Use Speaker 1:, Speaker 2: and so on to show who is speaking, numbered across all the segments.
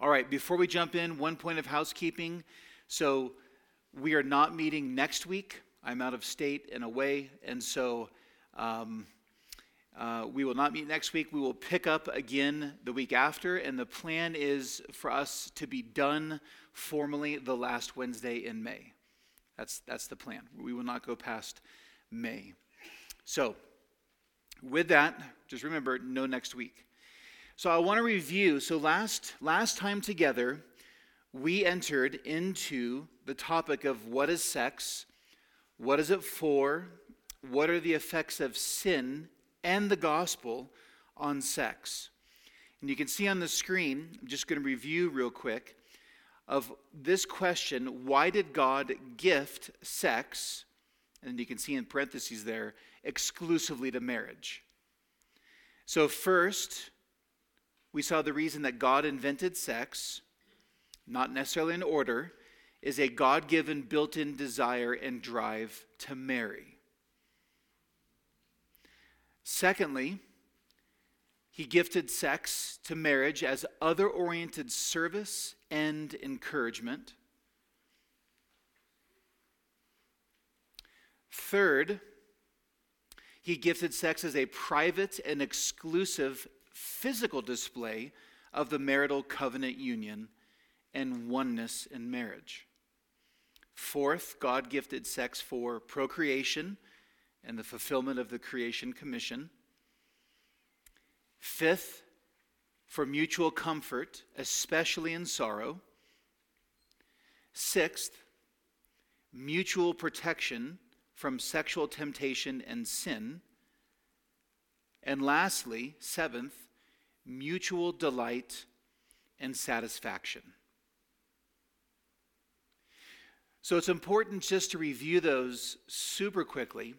Speaker 1: All right, before we jump in, one point of housekeeping. So, we are not meeting next week. I'm out of state and away, and so um, uh, we will not meet next week. We will pick up again the week after, and the plan is for us to be done formally the last Wednesday in May. That's, that's the plan. We will not go past May. So, with that, just remember no next week. So I want to review. So last last time together, we entered into the topic of what is sex, what is it for, what are the effects of sin and the gospel on sex. And you can see on the screen, I'm just going to review real quick of this question, why did God gift sex? And you can see in parentheses there, exclusively to marriage. So first, we saw the reason that God invented sex, not necessarily in order, is a God given built in desire and drive to marry. Secondly, he gifted sex to marriage as other oriented service and encouragement. Third, he gifted sex as a private and exclusive physical display of the marital covenant union and oneness in marriage. Fourth, God gifted sex for procreation and the fulfillment of the creation commission. Fifth, for mutual comfort, especially in sorrow. Sixth, mutual protection from sexual temptation and sin. And lastly, seventh, mutual delight and satisfaction. So it's important just to review those super quickly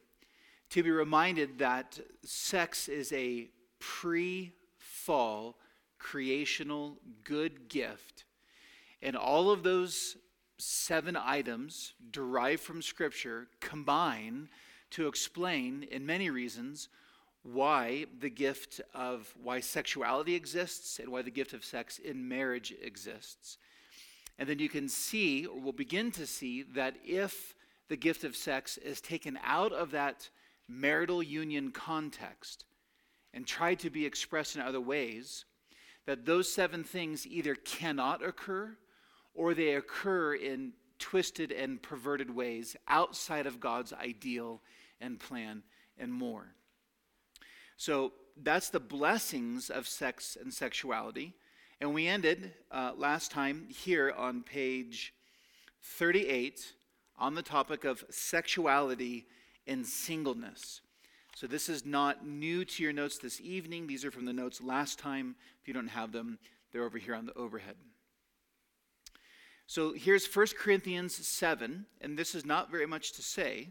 Speaker 1: to be reminded that sex is a pre fall creational good gift. And all of those seven items derived from Scripture combine to explain, in many reasons, why the gift of why sexuality exists and why the gift of sex in marriage exists. And then you can see, or will begin to see, that if the gift of sex is taken out of that marital union context and tried to be expressed in other ways, that those seven things either cannot occur or they occur in twisted and perverted ways outside of God's ideal and plan and more. So that's the blessings of sex and sexuality. And we ended uh, last time here on page 38 on the topic of sexuality and singleness. So this is not new to your notes this evening. These are from the notes last time. If you don't have them, they're over here on the overhead. So here's 1 Corinthians 7, and this is not very much to say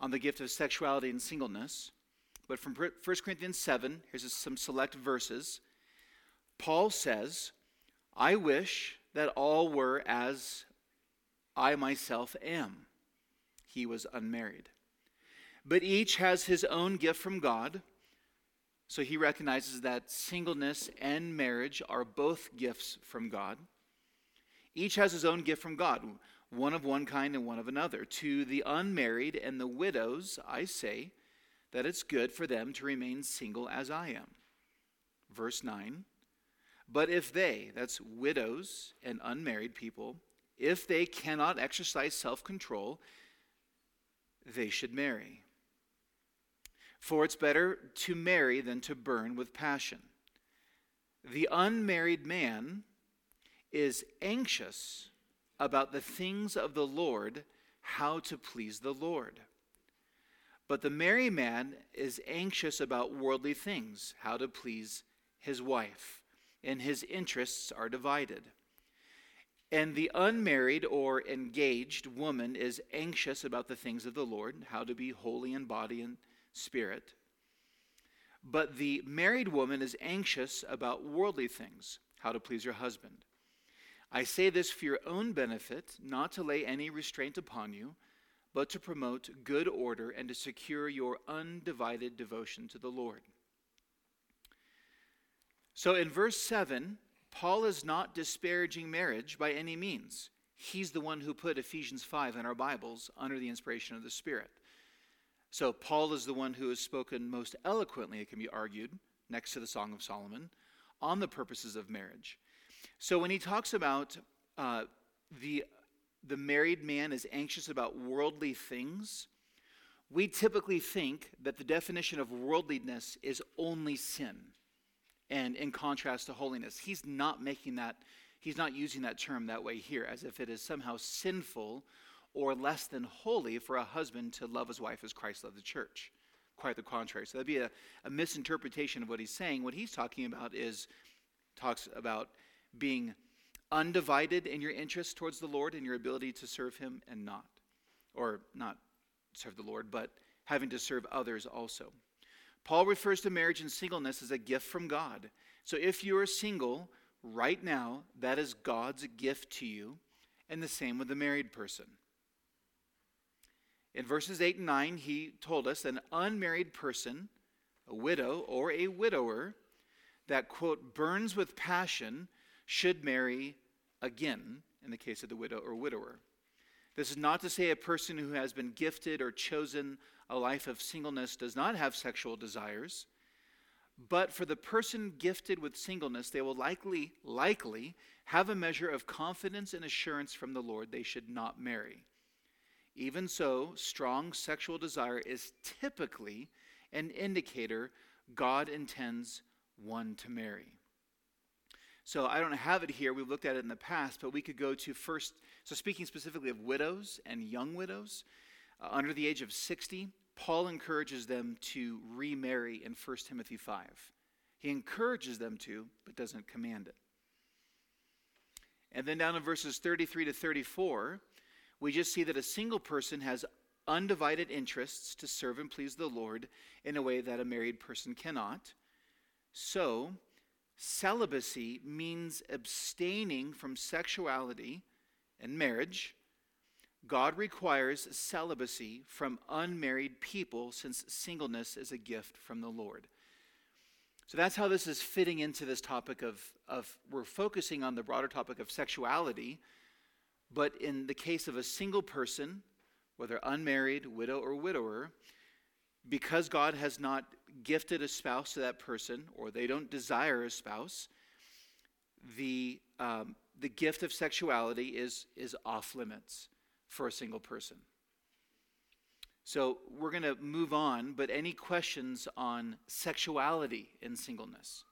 Speaker 1: on the gift of sexuality and singleness. But from 1 Corinthians 7, here's some select verses. Paul says, I wish that all were as I myself am. He was unmarried. But each has his own gift from God. So he recognizes that singleness and marriage are both gifts from God. Each has his own gift from God, one of one kind and one of another. To the unmarried and the widows, I say, that it's good for them to remain single as I am. Verse 9 But if they, that's widows and unmarried people, if they cannot exercise self control, they should marry. For it's better to marry than to burn with passion. The unmarried man is anxious about the things of the Lord, how to please the Lord. But the married man is anxious about worldly things, how to please his wife, and his interests are divided. And the unmarried or engaged woman is anxious about the things of the Lord, how to be holy in body and spirit. But the married woman is anxious about worldly things, how to please her husband. I say this for your own benefit, not to lay any restraint upon you but to promote good order and to secure your undivided devotion to the Lord. So in verse 7, Paul is not disparaging marriage by any means. He's the one who put Ephesians 5 in our Bibles under the inspiration of the Spirit. So, Paul is the one who has spoken most eloquently, it can be argued, next to the Song of Solomon, on the purposes of marriage. So, when he talks about uh, the, the married man is anxious about worldly things, we typically think that the definition of worldliness is only sin and in contrast to holiness. He's not making that, he's not using that term that way here, as if it is somehow sinful or less than holy for a husband to love his wife as Christ loved the church. Quite the contrary. So that'd be a, a misinterpretation of what he's saying. What he's talking about is talks about being undivided in your interest towards the Lord and your ability to serve him and not. Or not serve the Lord, but having to serve others also. Paul refers to marriage and singleness as a gift from God. So if you are single right now, that is God's gift to you, and the same with the married person. In verses 8 and 9, he told us an unmarried person, a widow or a widower, that, quote, burns with passion, should marry again, in the case of the widow or widower. This is not to say a person who has been gifted or chosen a life of singleness does not have sexual desires. But for the person gifted with singleness, they will likely, likely have a measure of confidence and assurance from the Lord they should not marry. Even so, strong sexual desire is typically an indicator God intends one to marry. So I don't have it here. We've looked at it in the past, but we could go to first. So, speaking specifically of widows and young widows uh, under the age of 60, Paul encourages them to remarry in 1 Timothy 5. He encourages them to, but doesn't command it. And then down in verses 33 to 34, we just see that a single person has undivided interests to serve and please the Lord in a way that a married person cannot. So, celibacy means abstaining from sexuality and marriage God requires celibacy from unmarried people since singleness is a gift from the Lord. So that's how this is fitting into this topic of, of we're focusing on the broader topic of sexuality, but in the case of a single person, whether unmarried, widow, or widower, because God has not gifted a spouse to that person, or they don't desire a spouse, the, um, the gift of sexuality is, is off limits for a single person. So we're going to move on, but any questions on sexuality in singleness?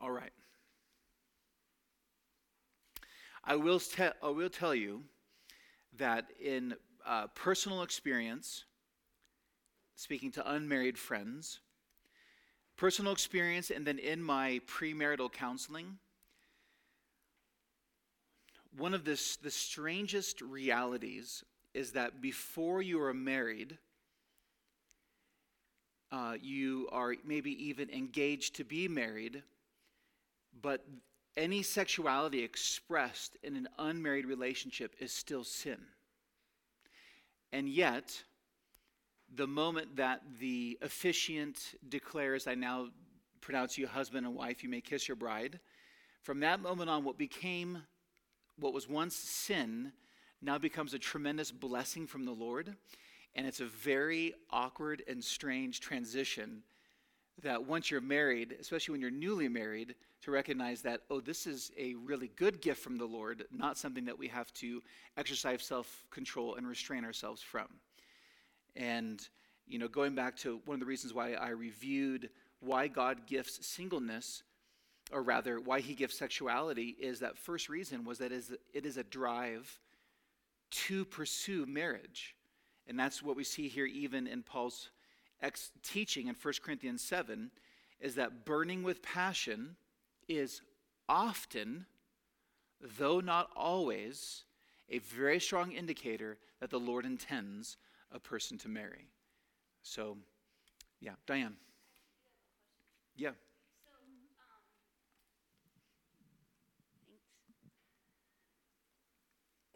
Speaker 1: All right. I will, te- I will tell you that in uh, personal experience, speaking to unmarried friends, personal experience and then in my premarital counseling, one of this, the strangest realities is that before you are married, uh, you are maybe even engaged to be married, but any sexuality expressed in an unmarried relationship is still sin. And yet, the moment that the officiant declares, I now pronounce you husband and wife, you may kiss your bride, from that moment on, what became, what was once sin, now becomes a tremendous blessing from the Lord. And it's a very awkward and strange transition that once you're married, especially when you're newly married, to recognize that, oh, this is a really good gift from the Lord, not something that we have to exercise self control and restrain ourselves from. And, you know, going back to one of the reasons why I reviewed why God gifts singleness, or rather, why he gives sexuality, is that first reason was that it is a drive to pursue marriage. And that's what we see here, even in Paul's ex- teaching in 1 Corinthians 7, is that burning with passion is often, though not always, a very strong indicator that the Lord intends a person to marry. So, yeah, Diane. Yeah.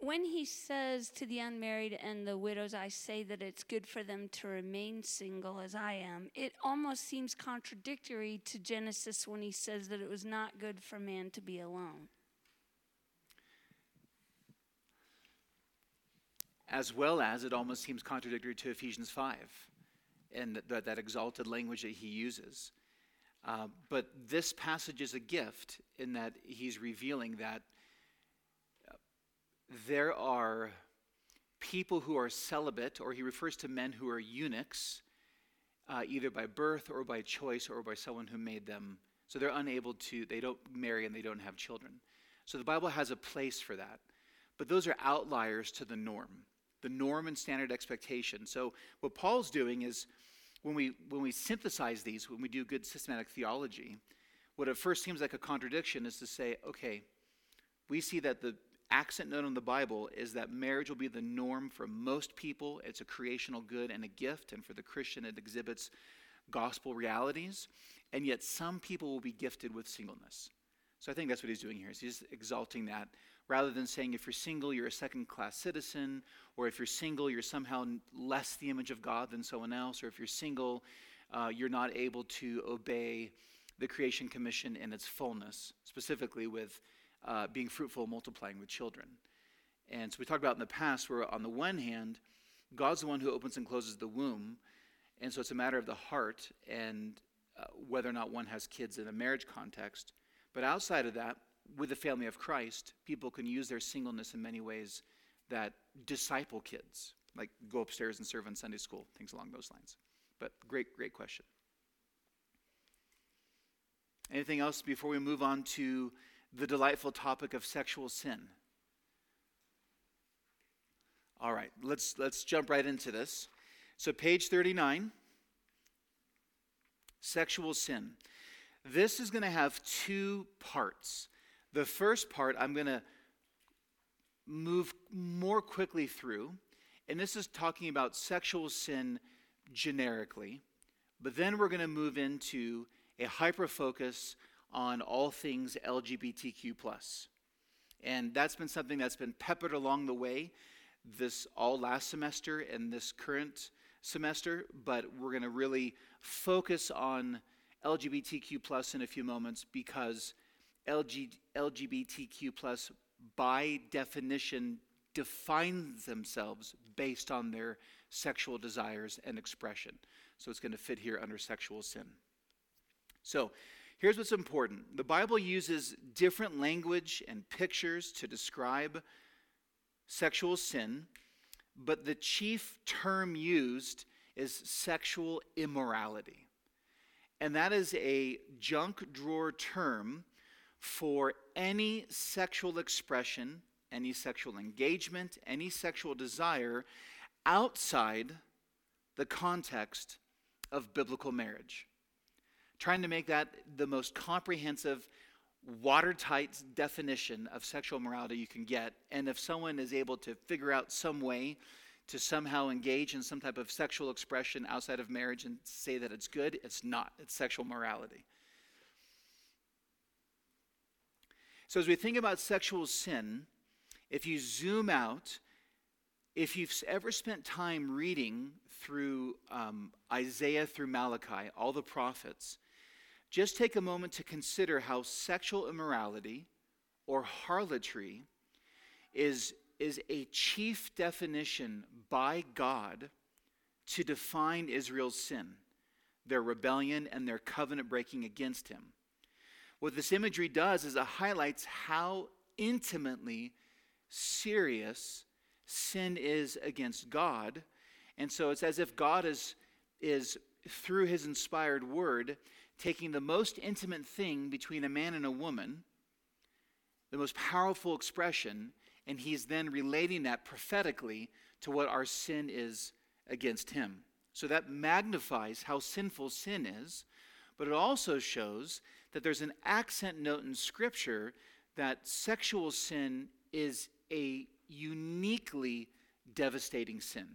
Speaker 2: When he says to the unmarried and the widows, I say that it's good for them to remain single as I am, it almost seems contradictory to Genesis when he says that it was not good for man to be alone.
Speaker 1: As well as it almost seems contradictory to Ephesians 5 and that, that exalted language that he uses. Uh, but this passage is a gift in that he's revealing that there are people who are celibate, or he refers to men who are eunuchs, uh, either by birth or by choice or by someone who made them. So they're unable to, they don't marry and they don't have children. So the Bible has a place for that. But those are outliers to the norm, the norm and standard expectation. So what Paul's doing is when we, when we synthesize these, when we do good systematic theology, what at first seems like a contradiction is to say, okay, we see that the accent note in the Bible is that marriage will be the norm for most people. It's a creational good and a gift, and for the Christian, it exhibits gospel realities. And yet, some people will be gifted with singleness. So I think that's what he's doing here. Is he's exalting that rather than saying if you're single, you're a second class citizen, or if you're single, you're somehow less the image of God than someone else, or if you're single, uh, you're not able to obey the creation commission in its fullness, specifically with uh, being fruitful, multiplying with children. And so we talked about in the past where, on the one hand, God's the one who opens and closes the womb, and so it's a matter of the heart and uh, whether or not one has kids in a marriage context. But outside of that, with the family of Christ, people can use their singleness in many ways that disciple kids, like go upstairs and serve in Sunday school, things along those lines. But great, great question. Anything else before we move on to the delightful topic of sexual sin? All right, let's, let's jump right into this. So, page 39, sexual sin. This is going to have two parts. The first part I'm going to move more quickly through, and this is talking about sexual sin generically, but then we're going to move into a hyper focus on all things LGBTQ. And that's been something that's been peppered along the way this all last semester and this current semester, but we're going to really focus on LGBTQ in a few moments because LG, LGBTQ plus by definition defines themselves based on their sexual desires and expression. So it's going to fit here under sexual sin. So here's what's important the Bible uses different language and pictures to describe sexual sin, but the chief term used is sexual immorality. And that is a junk drawer term for any sexual expression, any sexual engagement, any sexual desire outside the context of biblical marriage. Trying to make that the most comprehensive, watertight definition of sexual morality you can get. And if someone is able to figure out some way to somehow engage in some type of sexual expression outside of marriage and say that it's good, it's not. It's sexual morality. So, as we think about sexual sin, if you zoom out, if you've ever spent time reading through um, Isaiah through Malachi, all the prophets, just take a moment to consider how sexual immorality or harlotry is, is a chief definition by God to define Israel's sin, their rebellion, and their covenant breaking against him. What this imagery does is it highlights how intimately serious sin is against God. And so it's as if God is, is through his inspired word, taking the most intimate thing between a man and a woman, the most powerful expression, and he's then relating that prophetically to what our sin is against him. So that magnifies how sinful sin is, but it also shows that there's an accent note in Scripture that sexual sin is a uniquely devastating sin,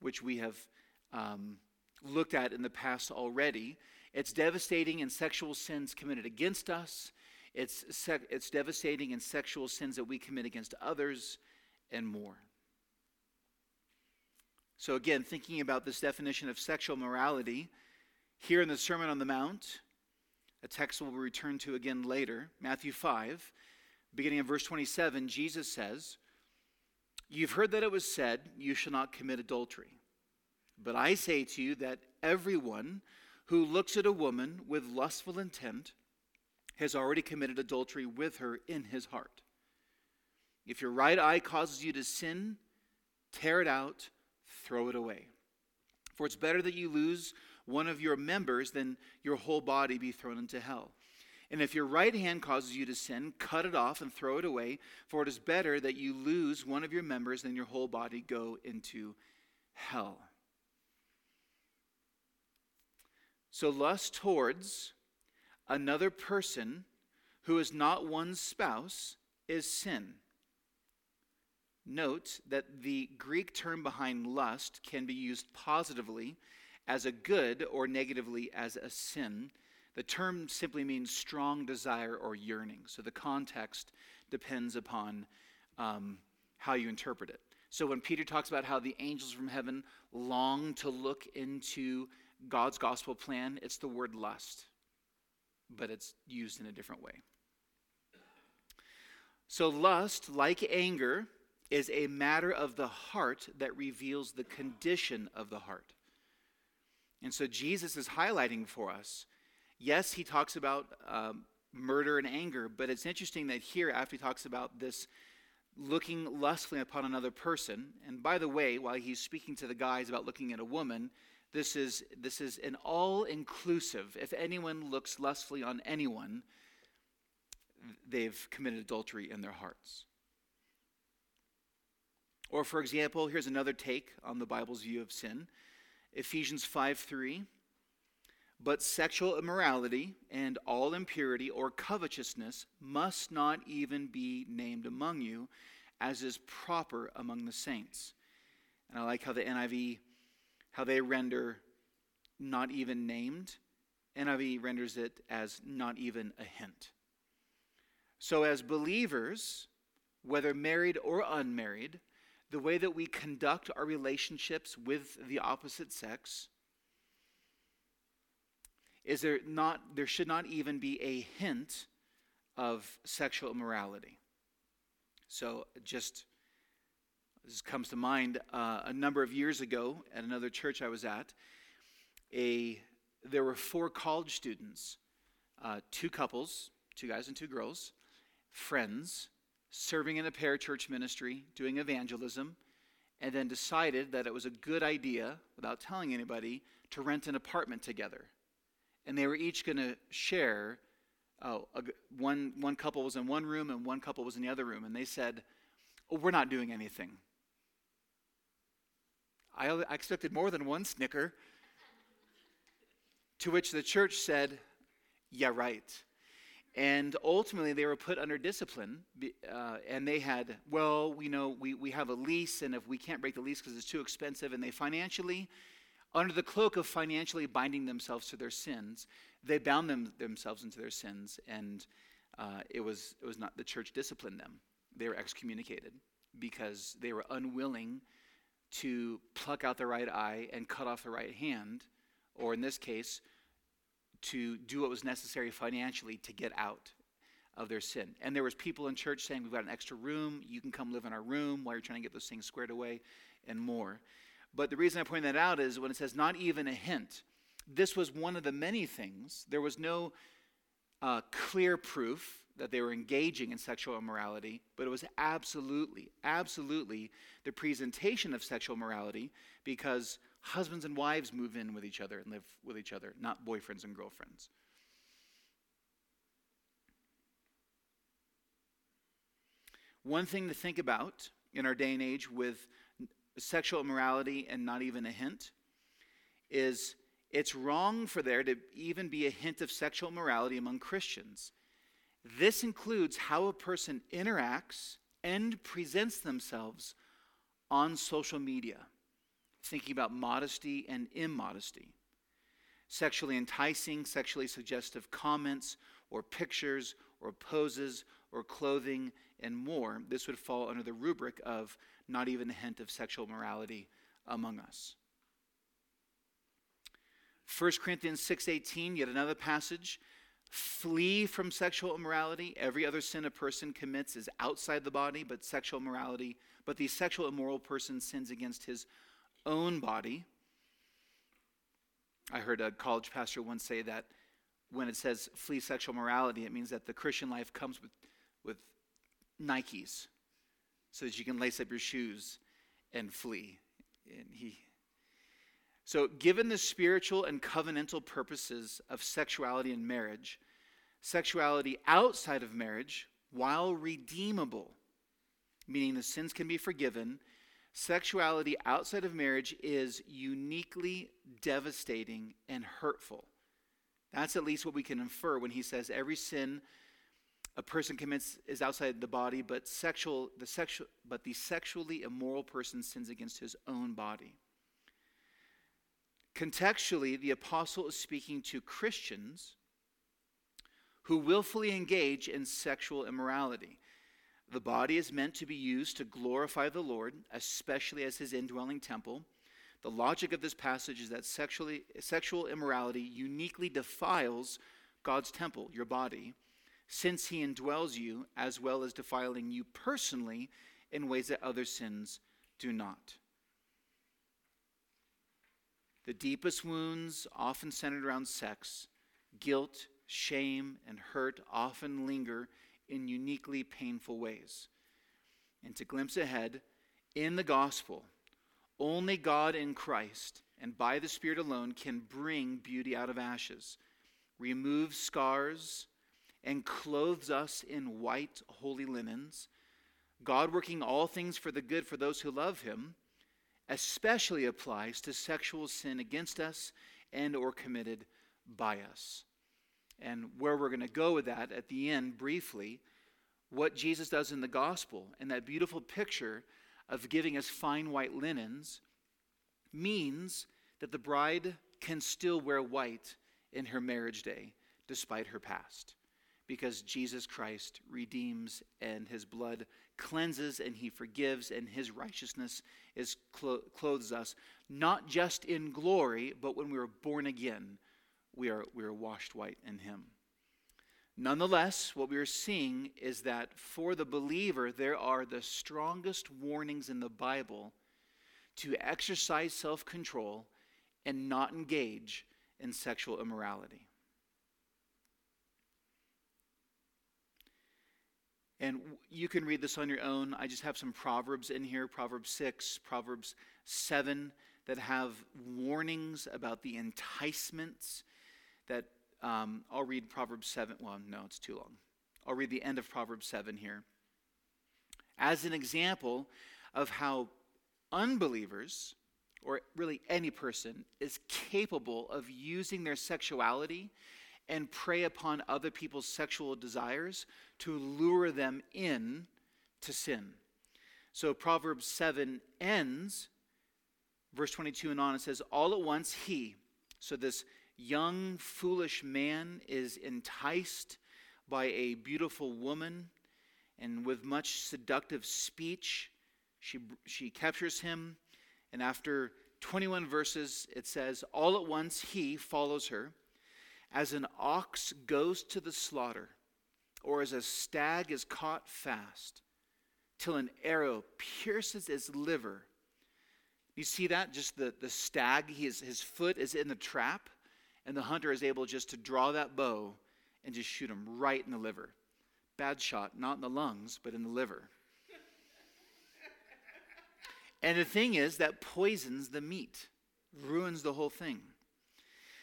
Speaker 1: which we have um, looked at in the past already. It's devastating in sexual sins committed against us, it's, sec- it's devastating in sexual sins that we commit against others, and more. So, again, thinking about this definition of sexual morality, here in the Sermon on the Mount, a text we'll return to again later, Matthew 5, beginning of verse 27, Jesus says, You've heard that it was said, You shall not commit adultery. But I say to you that everyone who looks at a woman with lustful intent has already committed adultery with her in his heart. If your right eye causes you to sin, tear it out, throw it away. For it's better that you lose one of your members than your whole body be thrown into hell. And if your right hand causes you to sin, cut it off and throw it away, for it is better that you lose one of your members than your whole body go into hell. So, lust towards another person who is not one's spouse is sin. Note that the Greek term behind lust can be used positively as a good or negatively as a sin. The term simply means strong desire or yearning. So the context depends upon um, how you interpret it. So when Peter talks about how the angels from heaven long to look into God's gospel plan, it's the word lust, but it's used in a different way. So lust, like anger, is a matter of the heart that reveals the condition of the heart. And so Jesus is highlighting for us. Yes, he talks about um, murder and anger, but it's interesting that here, after he talks about this looking lustfully upon another person, and by the way, while he's speaking to the guys about looking at a woman, this is, this is an all inclusive. If anyone looks lustfully on anyone, they've committed adultery in their hearts. Or, for example, here's another take on the Bible's view of sin Ephesians 5 3. But sexual immorality and all impurity or covetousness must not even be named among you, as is proper among the saints. And I like how the NIV, how they render not even named. NIV renders it as not even a hint. So, as believers, whether married or unmarried, the way that we conduct our relationships with the opposite sex is there not there should not even be a hint of sexual immorality so just this comes to mind uh, a number of years ago at another church i was at a there were four college students uh, two couples two guys and two girls friends serving in a parachurch ministry, doing evangelism, and then decided that it was a good idea, without telling anybody, to rent an apartment together. And they were each going to share. Oh, one, one couple was in one room and one couple was in the other room. And they said, Oh, we're not doing anything. I, I expected more than one snicker. To which the church said, Yeah, right. And ultimately, they were put under discipline. Uh, and they had, well, we know we, we have a lease, and if we can't break the lease because it's too expensive, and they financially, under the cloak of financially binding themselves to their sins, they bound them, themselves into their sins, and uh, it, was, it was not the church disciplined them. They were excommunicated because they were unwilling to pluck out the right eye and cut off the right hand, or in this case, to do what was necessary financially to get out of their sin. And there was people in church saying, "We've got an extra room. You can come live in our room while you're trying to get those things squared away," and more. But the reason I point that out is when it says not even a hint. This was one of the many things. There was no uh, clear proof that they were engaging in sexual immorality, but it was absolutely, absolutely the presentation of sexual morality because husbands and wives move in with each other and live with each other, not boyfriends and girlfriends. One thing to think about in our day and age with sexual immorality and not even a hint is it's wrong for there to even be a hint of sexual morality among Christians. This includes how a person interacts and presents themselves on social media thinking about modesty and immodesty. Sexually enticing, sexually suggestive comments or pictures or poses or clothing and more, this would fall under the rubric of not even a hint of sexual morality among us. 1 Corinthians 6:18, yet another passage, flee from sexual immorality. Every other sin a person commits is outside the body, but sexual immorality, but the sexual immoral person sins against his own body. I heard a college pastor once say that when it says flee sexual morality, it means that the Christian life comes with, with Nikes so that you can lace up your shoes and flee. And he so, given the spiritual and covenantal purposes of sexuality and marriage, sexuality outside of marriage, while redeemable, meaning the sins can be forgiven, sexuality outside of marriage is uniquely devastating and hurtful. That's at least what we can infer when he says every sin a person commits is outside the body, but sexual the sexual but the sexually immoral person sins against his own body. Contextually, the apostle is speaking to Christians who willfully engage in sexual immorality. The body is meant to be used to glorify the Lord, especially as his indwelling temple. The logic of this passage is that sexually, sexual immorality uniquely defiles God's temple, your body, since he indwells you, as well as defiling you personally in ways that other sins do not. The deepest wounds, often centered around sex, guilt, shame, and hurt, often linger in uniquely painful ways. And to glimpse ahead, in the gospel, only God in Christ and by the Spirit alone can bring beauty out of ashes, remove scars, and clothes us in white, holy linens. God working all things for the good for those who love him especially applies to sexual sin against us and or committed by us. And where we're going to go with that at the end briefly, what Jesus does in the gospel and that beautiful picture of giving us fine white linens means that the bride can still wear white in her marriage day despite her past because Jesus Christ redeems and his blood cleanses and he forgives and his righteousness is clo- clothes us not just in glory but when we are born again we are we are washed white in him. Nonetheless what we are seeing is that for the believer there are the strongest warnings in the bible to exercise self-control and not engage in sexual immorality And you can read this on your own. I just have some Proverbs in here Proverbs 6, Proverbs 7, that have warnings about the enticements that um, I'll read Proverbs 7. Well, no, it's too long. I'll read the end of Proverbs 7 here. As an example of how unbelievers, or really any person, is capable of using their sexuality and prey upon other people's sexual desires to lure them in to sin. So Proverbs 7 ends, verse 22 and on, it says, All at once he, so this young, foolish man is enticed by a beautiful woman, and with much seductive speech, she, she captures him. And after 21 verses, it says, All at once he follows her as an ox goes to the slaughter, or as a stag is caught fast, till an arrow pierces its liver. You see that? Just the, the stag, his, his foot is in the trap, and the hunter is able just to draw that bow and just shoot him right in the liver. Bad shot, not in the lungs, but in the liver. and the thing is, that poisons the meat, ruins the whole thing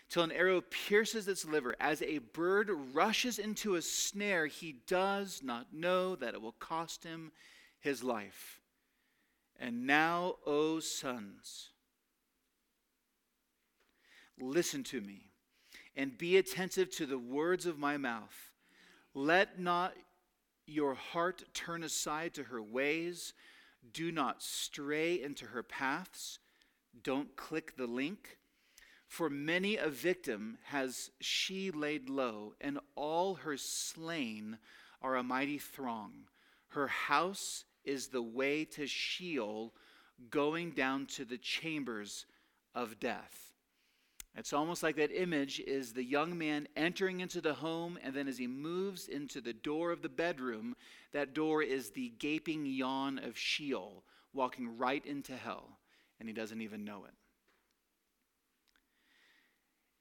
Speaker 1: till an arrow pierces its liver. As a bird rushes into a snare, he does not know that it will cost him his life. And now, O sons, listen to me and be attentive to the words of my mouth. Let not your heart turn aside to her ways. Do not stray into her paths. Don't click the link For many a victim has she laid low, and all her slain are a mighty throng. Her house is the way to Sheol, going down to the chambers of death. It's almost like that image is the young man entering into the home, and then as he moves into the door of the bedroom, that door is the gaping yawn of Sheol, walking right into hell, and he doesn't even know it.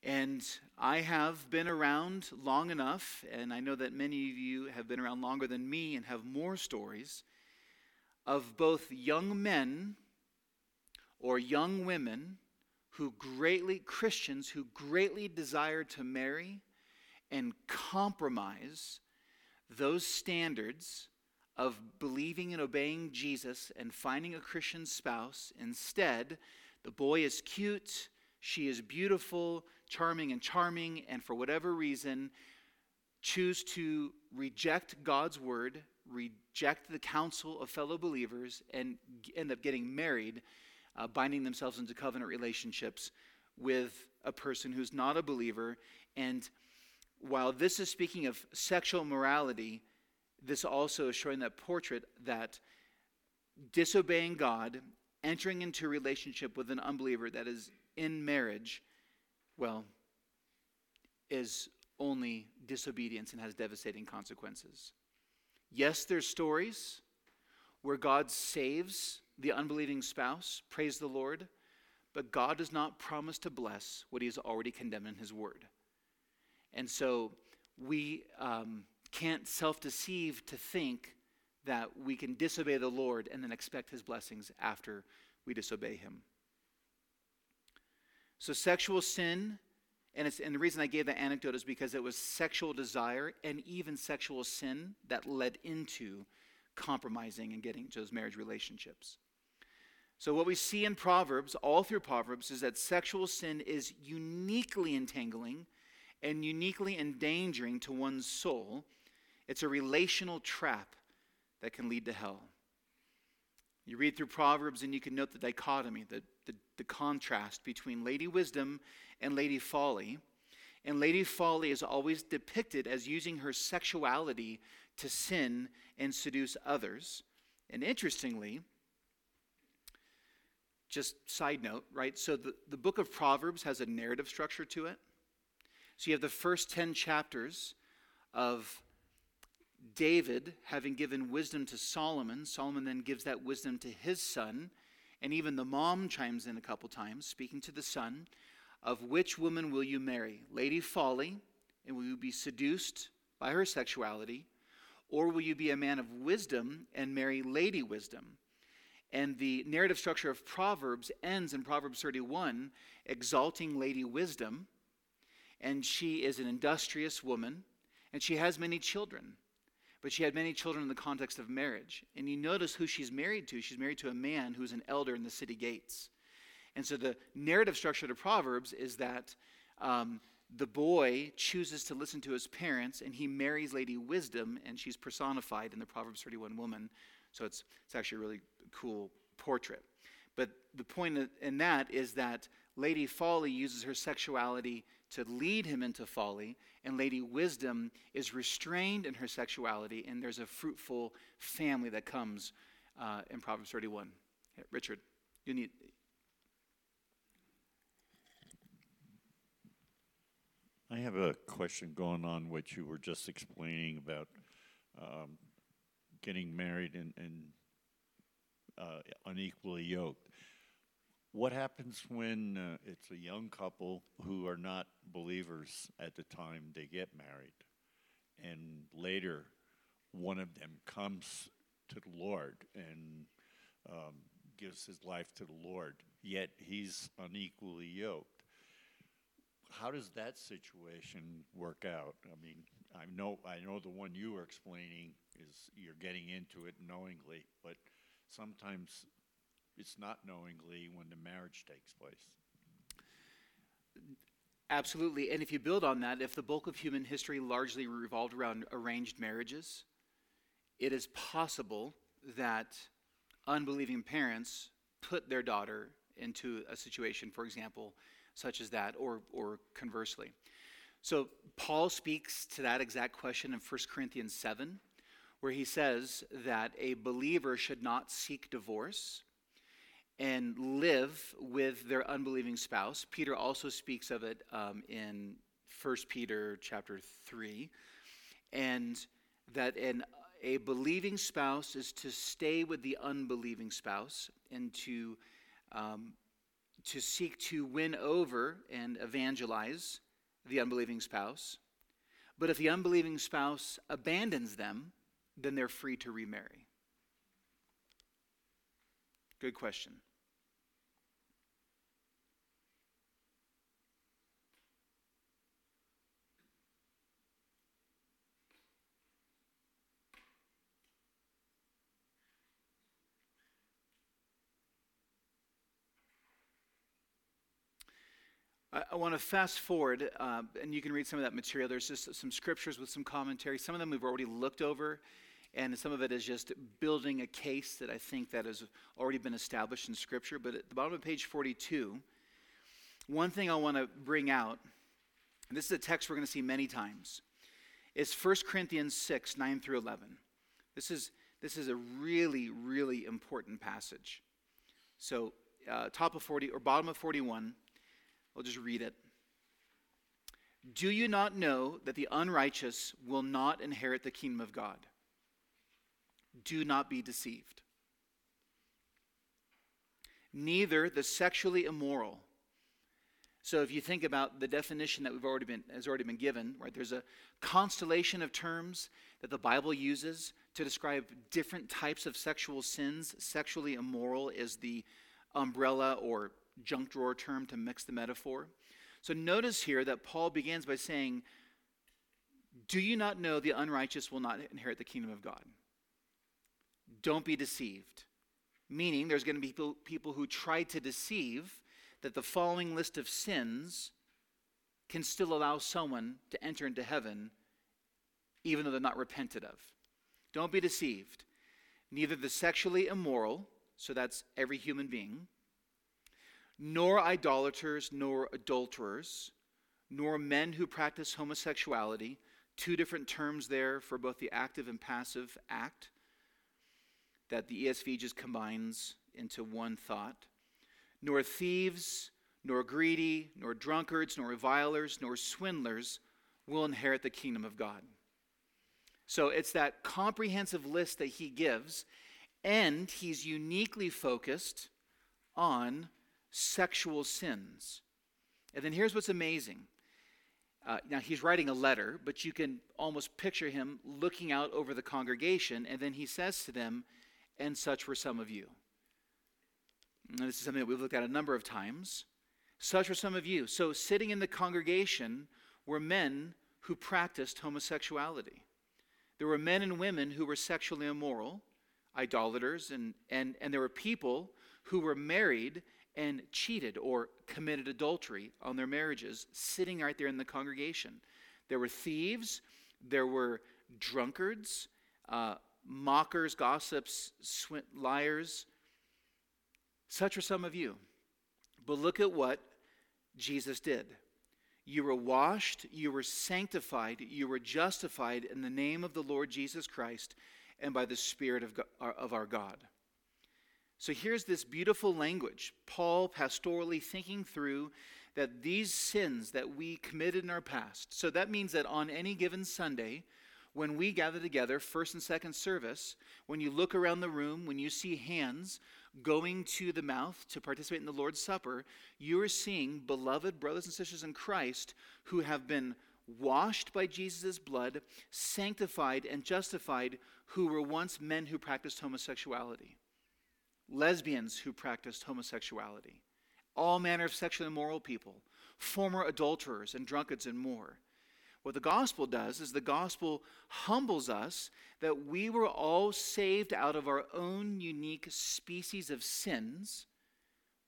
Speaker 1: And I have been around long enough, and I know that many of you have been around longer than me and have more stories of both young men or young women who greatly, Christians who greatly desire to marry and compromise those standards of believing and obeying Jesus and finding a Christian spouse. Instead, the boy is cute, she is beautiful, charming, and charming, and for whatever reason, choose to reject God's word, reject the counsel of fellow believers, and end up getting married, uh, binding themselves into covenant relationships with a person who's not a believer. And while this is speaking of sexual morality, this also is showing that portrait that disobeying God, entering into a relationship with an unbeliever that is in marriage, well, is only disobedience and has devastating consequences. Yes, there's stories where God saves the unbelieving spouse, praise the Lord, but God does not promise to bless what he has already condemned in his word. And so we um, can't self deceive to think that we can disobey the Lord and then expect his blessings after we disobey him. So, sexual sin, and, and the reason I gave that anecdote is because it was sexual desire and even sexual sin that led into compromising and getting into those marriage relationships. So, what we see in Proverbs, all through Proverbs, is that sexual sin is uniquely entangling and uniquely endangering to one's soul. It's a relational trap that can lead to hell. You read through Proverbs and you can note the dichotomy, the, the, the, contrast between Lady Wisdom and Lady Folly. And Lady Folly is always depicted as using her sexuality to sin and seduce others. And interestingly, just side note, right? So the, the book of Proverbs has a narrative structure to it. So you have the first 10 chapters of David having given wisdom to Solomon. Solomon then gives that wisdom to his son. And even the mom chimes in a couple times, speaking to the son of which woman will you marry? Lady Folly, and will you be seduced by her sexuality? Or will you be a man of wisdom and marry Lady Wisdom? And the narrative structure of Proverbs ends in Proverbs 31 exalting Lady Wisdom and she is an industrious woman, and she has many children. But she had many children in the context of marriage. And you notice who she's married to. She's married to a man who's an elder in the city gates. And so the narrative structure the Proverbs is that um, the boy chooses to listen to his parents, and he marries Lady Wisdom, and she's personified in the Proverbs 31 woman. So it's, it's actually a really cool portrait. But the point in that is that Lady Folly uses her sexuality to lead him into folly, and Lady Wisdom is restrained in her sexuality, and there's a fruitful family that comes uh, in Proverbs 31. Richard, you need.
Speaker 3: I have a question going on what you were just explaining about um, getting married and, and uh, unequally yoked. What happens when uh, it's a young couple who are not believers at the time they get married, and later one of them comes to the Lord and um, gives his life to the Lord, yet he's unequally yoked? How does that situation work out? I mean, I know I know the one you were explaining is you're getting into it knowingly, but sometimes it's not knowingly when the marriage takes place.
Speaker 1: Absolutely. And if you build on that, if the bulk of human history largely revolved around arranged marriages, it is possible that unbelieving parents put their daughter into a situation, for example, such as that, or, or conversely. So Paul speaks to that exact question in 1 Corinthians 7, where he says that a believer should not seek divorce and live with their unbelieving spouse. Peter also speaks of it um, in 1 Peter chapter 3, and that an, a believing spouse is to stay with the unbelieving spouse and to, um, to seek to win over and evangelize the unbelieving spouse. But if the unbelieving spouse abandons them, then they're free to remarry. Good question. I, I want to fast forward, uh, and you can read some of that material. There's just some scriptures with some commentary. Some of them we've already looked over, and some of it is just building a case that I think that has already been established in Scripture. But at the bottom of page 42, one thing I want to bring out, and this is a text we're going to see many times, is 1 Corinthians 6, 9 through 11. This is, this is a really, really important passage. So, uh, top of 40, or bottom of 41, I'll just read it. Do you not know that the unrighteous will not inherit the kingdom of God? Do not be deceived. Neither the sexually immoral. So if you think about the definition that we've already been has already been given, right? There's a constellation of terms that the Bible uses to describe different types of sexual sins. Sexually immoral is the umbrella or junk drawer term to mix the metaphor. So notice here that Paul begins by saying, Do you not know the unrighteous will not inherit the kingdom of God? Don't be deceived. Meaning, there's going to be people, people who try to deceive that the following list of sins can still allow someone to enter into heaven even though they're not repented of. Don't be deceived. Neither the sexually immoral, so that's every human being, nor idolaters, nor adulterers, nor men who practice homosexuality. Two different terms there for both the active and passive act that the ESV just combines into one thought. Nor thieves, nor greedy, nor drunkards, nor revilers, nor swindlers will inherit the kingdom of God. So it's that comprehensive list that he gives, and he's uniquely focused on sexual sins. And then here's what's amazing. Uh, now, he's writing a letter, but you can almost picture him looking out over the congregation, and then he says to them, And such were some of you. And this is something that we've looked at a number of times. Such were some of you. So, sitting in the congregation were men who practiced homosexuality. There were men and women who were sexually immoral, idolaters, and, and, and there were people who were married and cheated or committed adultery on their marriages sitting right there in the congregation. There were thieves, there were drunkards, uh, mockers, gossips, sw- liars. Such are some of you. But look at what Jesus did. You were washed, you were sanctified, you were justified in the name of the Lord Jesus Christ and by the Spirit of, God, of our God. So here's this beautiful language. Paul pastorally thinking through that these sins that we committed in our past. So that means that on any given Sunday, when we gather together, first and second service, when you look around the room, when you see hands going to the mouth to participate in the Lord's Supper, you are seeing beloved brothers and sisters in Christ who have been washed by Jesus' blood, sanctified and justified, who were once men who practiced homosexuality lesbians who practiced homosexuality, all manner of sexually immoral people, former adulterers and drunkards and more. What the gospel does is the gospel humbles us that we were all saved out of our own unique species of sins.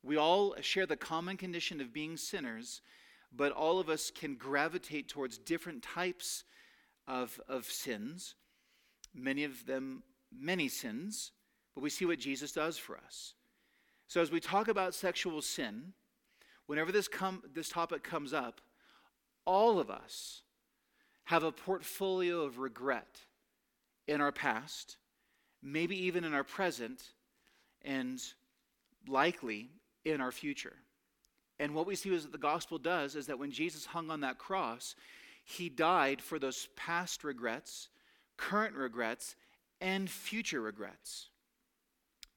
Speaker 1: We all share the common condition of being sinners, but all of us can gravitate towards different types of, of sins, many of them, many sins, but we see what Jesus does for us. So, as we talk about sexual sin, whenever this, com- this topic comes up, all of us have a portfolio of regret in our past, maybe even in our present, and likely in our future. And what we see is that the gospel does is that when Jesus hung on that cross, he died for those past regrets, current regrets, and future regrets.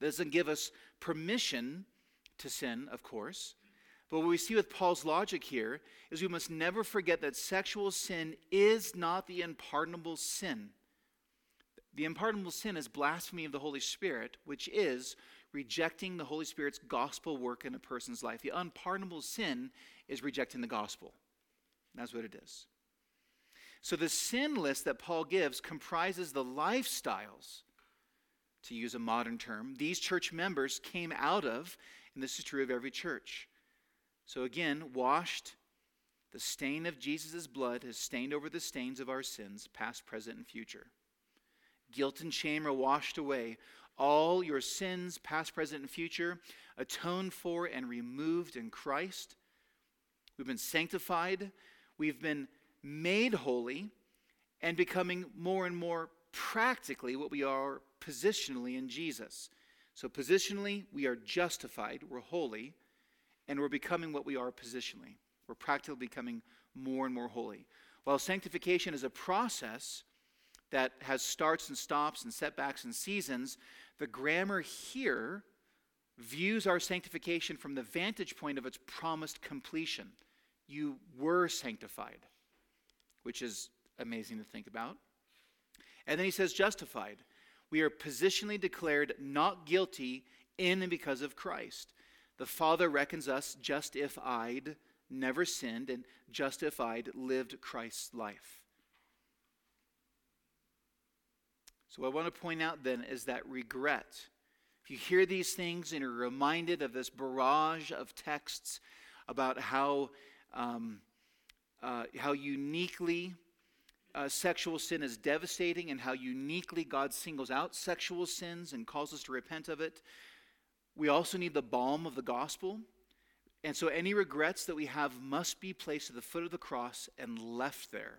Speaker 1: Doesn't give us permission to sin, of course. But what we see with Paul's logic here is we must never forget that sexual sin is not the unpardonable sin. The unpardonable sin is blasphemy of the Holy Spirit, which is rejecting the Holy Spirit's gospel work in a person's life. The unpardonable sin is rejecting the gospel. That's what it is. So the sin list that Paul gives comprises the lifestyles, to use a modern term, these church members came out of, and this is true of every church. So again, washed, the stain of Jesus' blood has stained over the stains of our sins, past, present, and future. Guilt and shame are washed away. All your sins, past, present, and future, atoned for and removed in Christ. We've been sanctified. We've been made holy and becoming more and more practically what we are positionally in Jesus. So, positionally, we are justified, we're holy, and we're becoming what we are positionally. We're practically becoming more and more holy. While sanctification is a process that has starts and stops and setbacks and seasons, the grammar here views our sanctification from the vantage point of its promised completion. You were sanctified, which is amazing to think about. And then he says, justified. We are positionally declared not guilty in and because of Christ. The Father reckons us justified, never sinned, and justified, lived Christ's life. So, what I want to point out then is that regret. If you hear these things and are reminded of this barrage of texts about how, um, uh, how uniquely uh, sexual sin is devastating and how uniquely God singles out sexual sins and calls us to repent of it, we also need the balm of the gospel. And so, any regrets that we have must be placed at the foot of the cross and left there.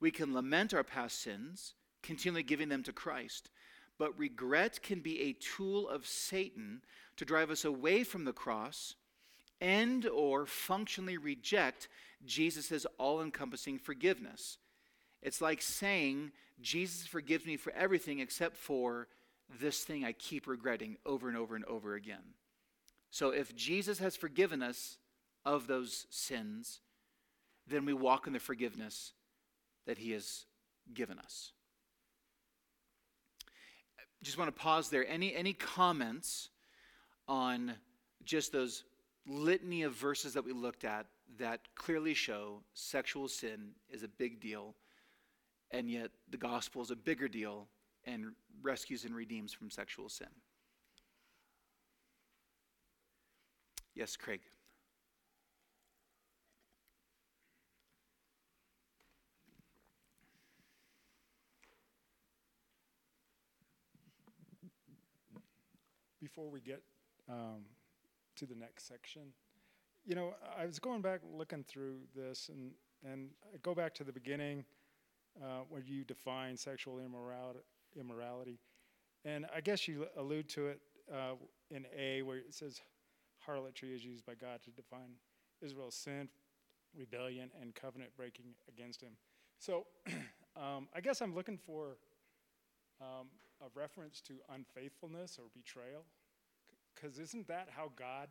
Speaker 1: We can lament our past sins continually giving them to Christ. But regret can be a tool of Satan to drive us away from the cross and or functionally reject Jesus' all-encompassing forgiveness. It's like saying Jesus forgives me for everything except for this thing I keep regretting over and over and over again. So if Jesus has forgiven us of those sins, then we walk in the forgiveness that he has given us just want to pause there. Any any comments on just those litany of verses that we looked at that clearly show sexual sin is a big deal, and yet the gospel is a bigger deal and rescues and redeems from sexual sin. Yes, Craig.
Speaker 4: before we get um, to the next section. You know, I was going back looking through this, and and I go back to the beginning uh, where you define sexual immorality, immorality, and I guess you allude to it uh, in A where it says harlotry is used by God to define Israel's sin, rebellion, and covenant breaking against Him. So, um, I guess I'm looking for um, a reference to unfaithfulness or betrayal? Because isn't that how God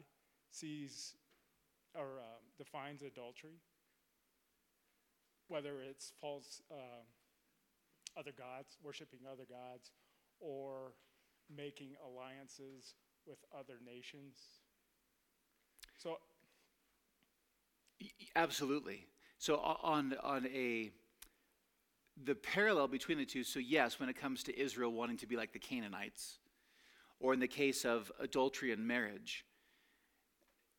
Speaker 4: sees or uh, defines adultery? Whether it's false uh, other gods, worshiping other gods, or making alliances with other nations. So,
Speaker 1: absolutely. So on on a the parallel between the two, so yes, when it comes to Israel wanting to be like the Canaanites, or in the case of adultery and marriage,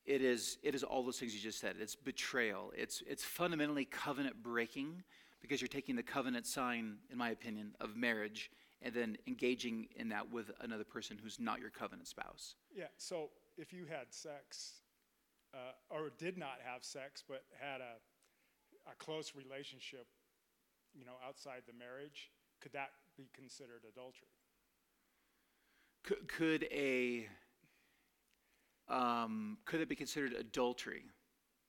Speaker 1: it is, it is all those things you just said. It's betrayal. It's, it's fundamentally covenant breaking because you're taking the covenant sign, in my opinion, of marriage and then engaging in that with another person who's not your covenant spouse.
Speaker 4: Yeah, so if you had sex, uh, or did not have sex, but had a, a close relationship, you know, outside the marriage, could that be considered adultery?
Speaker 1: Could, could a um, could it be considered adultery?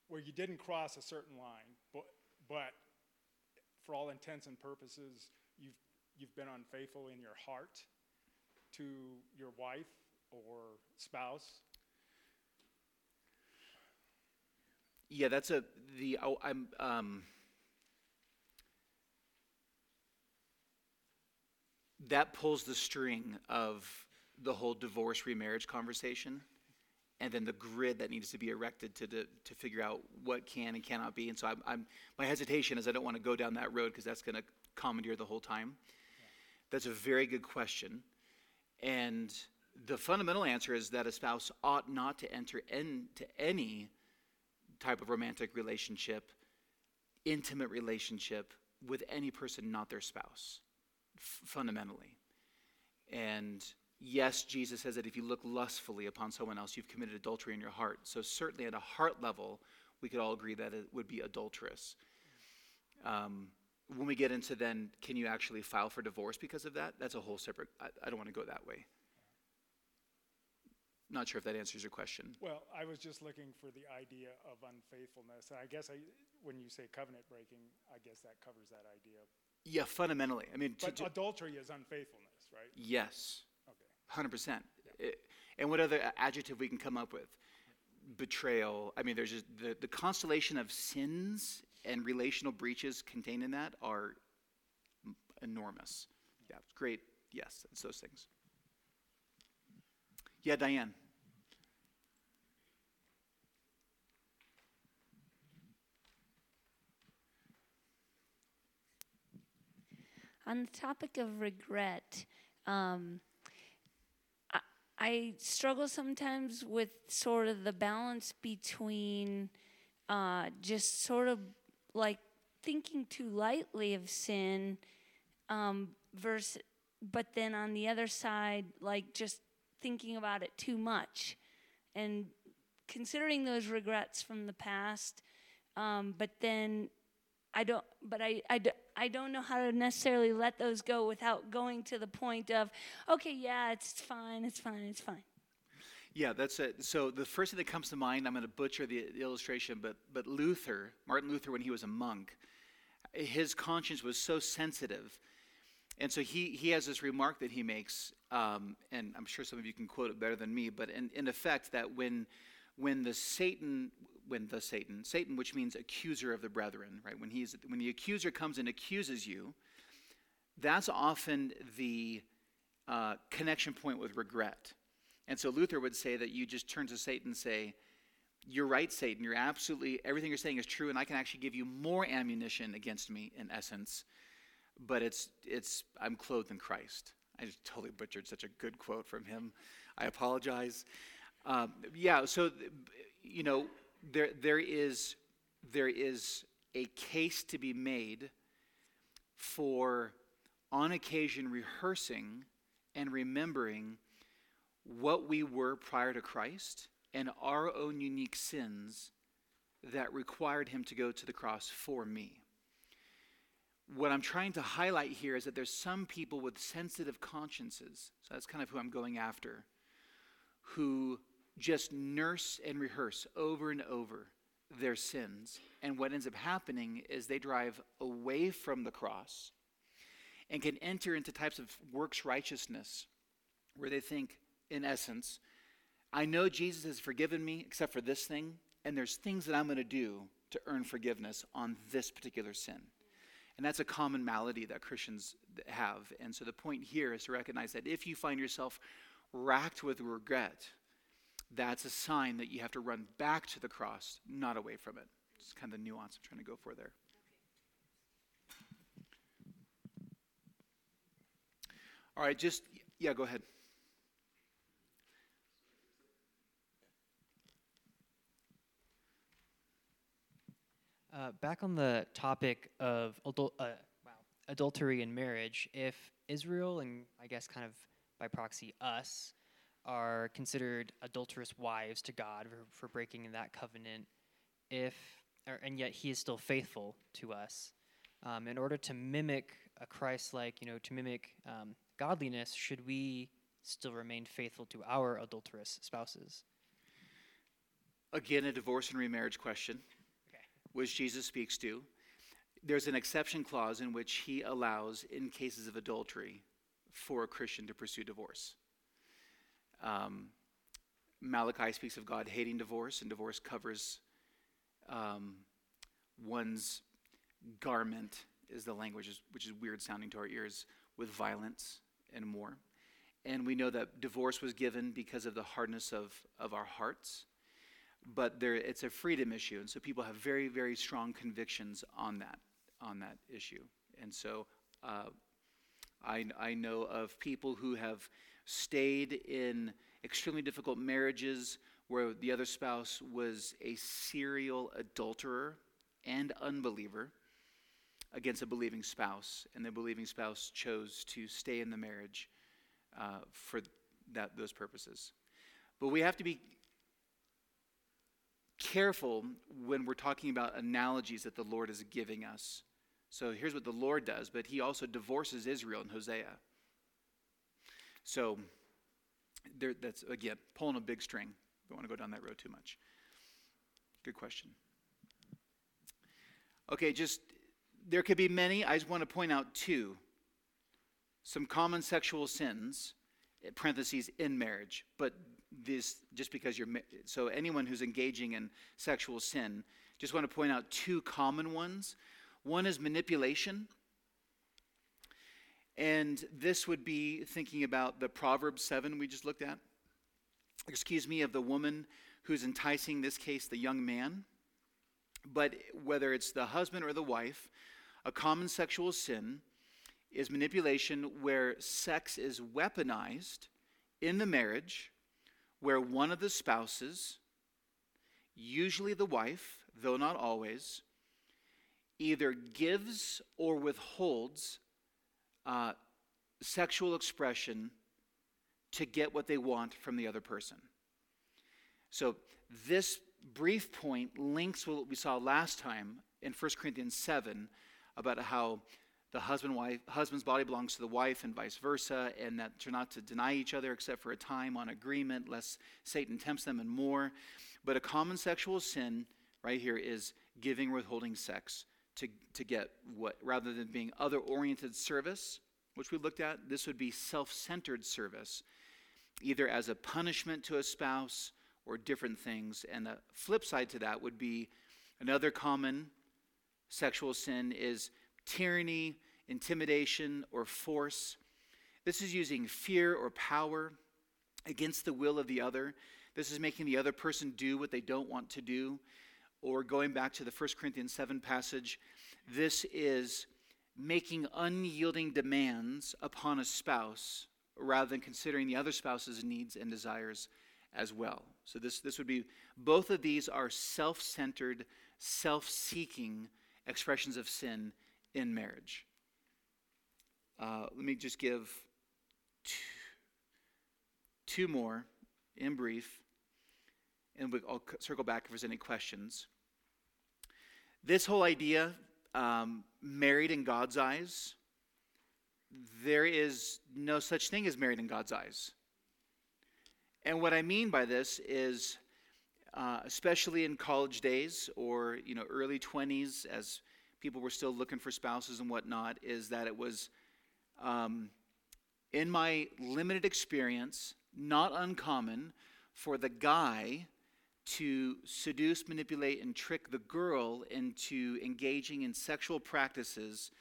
Speaker 4: Where you didn't cross a certain line, but, but for all intents and purposes, you've, you've been unfaithful in your heart to your wife or spouse?
Speaker 1: Yeah, that's a the oh, I'm um, that pulls the string of the whole divorce remarriage conversation, and then the grid that needs to be erected to to, to figure out what can and cannot be. And so I'm, I'm my hesitation is I don't want to go down that road because that's going to commandeer the whole time. That's a very good question, and the fundamental answer is that a spouse ought not to enter into any type of romantic relationship, intimate relationship with any person not their spouse, f- fundamentally. And yes, Jesus says that if you look lustfully upon someone else, you've committed adultery in your heart. So, certainly at a heart level, we could all agree that it would be adulterous. Um, when we get into then, can you actually file for divorce because of that? That's a whole separate, I, I don't want to go that way. Not sure if that answers your question.
Speaker 4: Well, I was just looking for the idea of unfaithfulness. And I guess I, when you say covenant breaking, I guess that covers that idea.
Speaker 1: Yeah, fundamentally. I mean,
Speaker 4: But adultery is unfaithfulness, right?
Speaker 1: yes,
Speaker 4: Okay.
Speaker 1: hundred percent. And what other adjective we can come up with? Betrayal. I mean, there's just the, the constellation of sins and relational breaches contained in that are enormous. Yeah, it's great. Yes, it's those things. Yeah, Diane.
Speaker 2: On the topic of regret, um, I, struggle sometimes with sort of the balance between uh, just sort of like thinking too lightly of sin um, versus, but then on the other side, like just thinking about it too much and considering those regrets from the past, um, but then I don't, but I I don't know how to necessarily let those go without going to the point of, okay, yeah, it's fine, it's fine, it's fine.
Speaker 1: Yeah, that's it. So the first thing that comes to mind, I'm going to butcher the, the illustration, but but Luther, Martin Luther, when he was a monk, his conscience was so sensitive, and so he he has this remark that he makes, um, and I'm sure some of you can quote it better than me, but in, in effect that when when the Satan when the Satan Satan, which means accuser of the brethren, right? When he's when the accuser comes and accuses you, that's often the uh, connection point with regret. And so Luther would say that you just turn to Satan and say, You're right, Satan. You're absolutely, everything you're saying is true, and I can actually give you more ammunition against me, in essence. But it's, it's I'm clothed in Christ. I just totally butchered such a good quote from him. I apologize. Um, yeah, so, you know, there, there, is, there is a case to be made for, on occasion, rehearsing and remembering what we were prior to Christ and our own unique sins that required him to go to the cross for me. What I'm trying to highlight here is that there's some people with sensitive consciences, so that's kind of who I'm going after, who just nurse and rehearse over and over their sins. And what ends up happening is they drive away from the cross and can enter into types of works righteousness where they think, in essence, I know Jesus has forgiven me except for this thing, and there's things that I'm going to do to earn forgiveness on this particular sin. And that's a common malady that Christians have. And so the point here is to recognize that if you find yourself racked with regret, that's a sign that you have to run back to the cross, not away from it. It's kind of the nuance I'm trying to go for there. All right, just, yeah, go ahead.
Speaker 5: Uh, back on the topic of adul- uh, wow, adultery and marriage, if Israel and I guess kind of by proxy us are considered adulterous wives to God for, for breaking that covenant, if or, and yet He is still faithful to us. Um, in order to mimic a Christ-like, you know, to mimic um, godliness, should we still remain faithful to our adulterous spouses?
Speaker 1: Again, a divorce and remarriage question,
Speaker 5: Okay.
Speaker 1: which Jesus speaks to. There's an exception clause in which he allows, in cases of adultery, for a Christian to pursue divorce. Um, Malachi speaks of God hating divorce, and divorce covers um, one's garment, is the language, which is weird sounding to our ears, with violence and more. And we know that divorce was given because of the hardness of, of our hearts but there, it's a freedom issue, and so people have very, very strong convictions on that, on that issue. And so, uh, I, I know of people who have stayed in extremely difficult marriages where the other spouse was a serial adulterer and unbeliever against a believing spouse, and the believing spouse chose to stay in the marriage uh, for that those purposes. But we have to be careful when we're talking about analogies that the Lord is giving us. So here's what the Lord does, but he also divorces Israel in Hosea. So there, that's, again, pulling a big string. Don't want to go down that road too much. Good question. Okay, just, there could be many. I just want to point out two. Some common sexual sins, eh, parentheses, in marriage, but this just because you're so anyone who's engaging in sexual sin just want to point out two common ones one is manipulation and this would be thinking about the proverbs 7 we just looked at. Excuse me of the woman who's enticing this case the young man. But whether it's the husband or the wife a common sexual sin is manipulation where sex is weaponized in the marriage where one of the spouses, usually the wife, though not always, either gives or withholds uh, sexual expression to get what they want from the other person. So, this brief point links with what we saw last time in 1 Corinthians 7 about how the husband wife husband's body belongs to the wife and vice versa and that they're not to deny each other except for a time on agreement lest satan tempts them and more but a common sexual sin right here is giving withholding sex to, to get what rather than being other oriented service which we looked at this would be self-centered service either as a punishment to a spouse or different things and the flip side to that would be another common sexual sin is tyranny, intimidation, or force. This is using fear or power against the will of the other. This is making the other person do what they don't want to do. Or going back to the 1 Corinthians 7 passage, this is making unyielding demands upon a spouse rather than considering the other spouse's needs and desires as well. So, this, this would be both of these are self centered, self seeking expressions of sin in marriage. Uh, let me just give two, two more in brief, and we, I'll circle back if there's any questions. This whole idea, um, married in God's eyes, there is no such thing as married in God's eyes. And what I mean by this is, uh, especially in college days or you know early 20s, as people were still looking for spouses and whatnot, is that it was, um, in my limited experience, not uncommon for the guy to seduce, manipulate, and trick the girl into engaging in sexual practices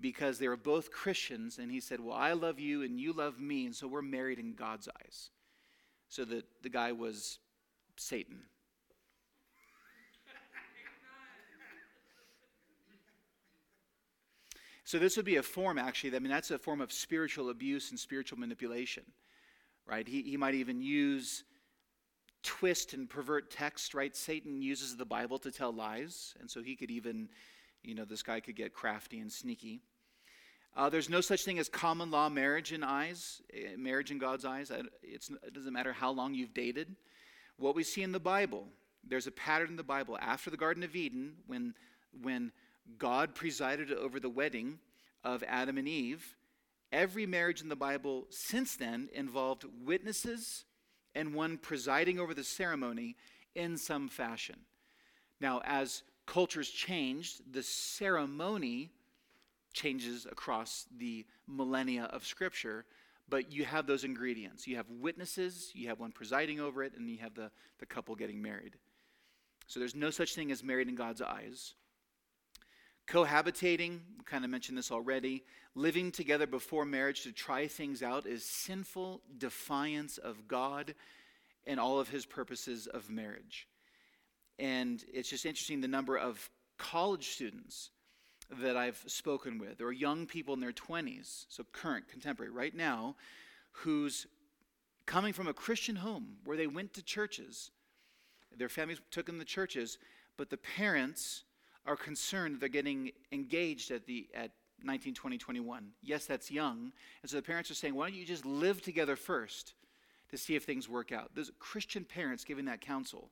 Speaker 1: because they were both Christians. And he said, Well, I love you and you love me, and so we're married in God's eyes. So the, the guy was Satan. So this would be a form, actually. I mean, that's a form of spiritual abuse and spiritual manipulation, right? He, he might even use twist and pervert text, right? Satan uses the Bible to tell lies, and so he could even, you know, this guy could get crafty and sneaky. Uh, there's no such thing as common law marriage in eyes, eh, marriage in God's eyes. It's, it doesn't matter how long you've dated. What we see in the Bible, there's a pattern in the Bible. After the Garden of Eden, when, when God presided over the wedding of Adam and Eve, every marriage in the Bible since then involved witnesses and one presiding over the ceremony in some fashion. Now, as cultures changed, the ceremony changes across the millennia of Scripture, but you have those ingredients. You have witnesses, you have one presiding over it, and you have the, the couple getting married. So there's no such thing as married in God's eyes. Cohabitating, kind of mentioned this already. Living together before marriage to try things out is sinful defiance of God and all of his purposes of marriage. And it's just interesting the number of college students that I've spoken with, or young people in their 20s, so current, contemporary, right now, who's coming from a Christian home where they went to churches. Their families took them to churches, but the parents are concerned they're getting engaged at the at 19, 20, 21. Yes, that's young. And so the parents are saying, why don't you just live together first to see if things work out? There's Christian parents giving that counsel.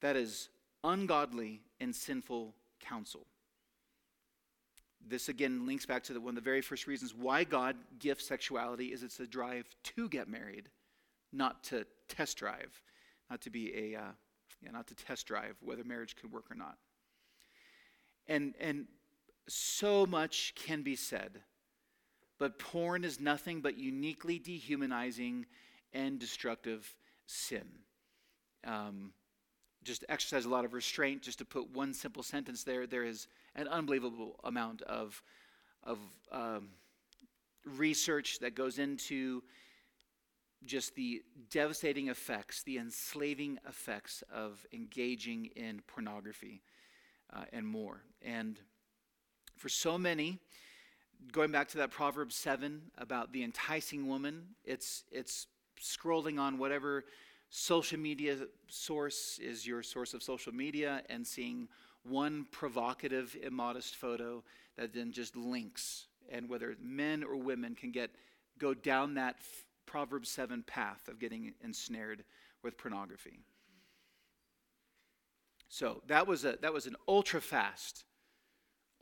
Speaker 1: That is ungodly and sinful counsel. This again links back to the, one of the very first reasons why God gifts sexuality is it's a drive to get married, not to test drive, not to be a, uh, yeah, not to test drive whether marriage could work or not. And and so much can be said, but porn is nothing but uniquely dehumanizing and destructive sin. Um, just exercise a lot of restraint. Just to put one simple sentence there, there is an unbelievable amount of of um, research that goes into just the devastating effects, the enslaving effects of engaging in pornography uh, and more. And for so many, going back to that Proverbs 7 about the enticing woman, it's, it's scrolling on whatever social media source is your source of social media and seeing one provocative, immodest photo that then just links. And whether men or women can get go down that Proverbs 7 path of getting ensnared with pornography. So that was a that was an ultra fast,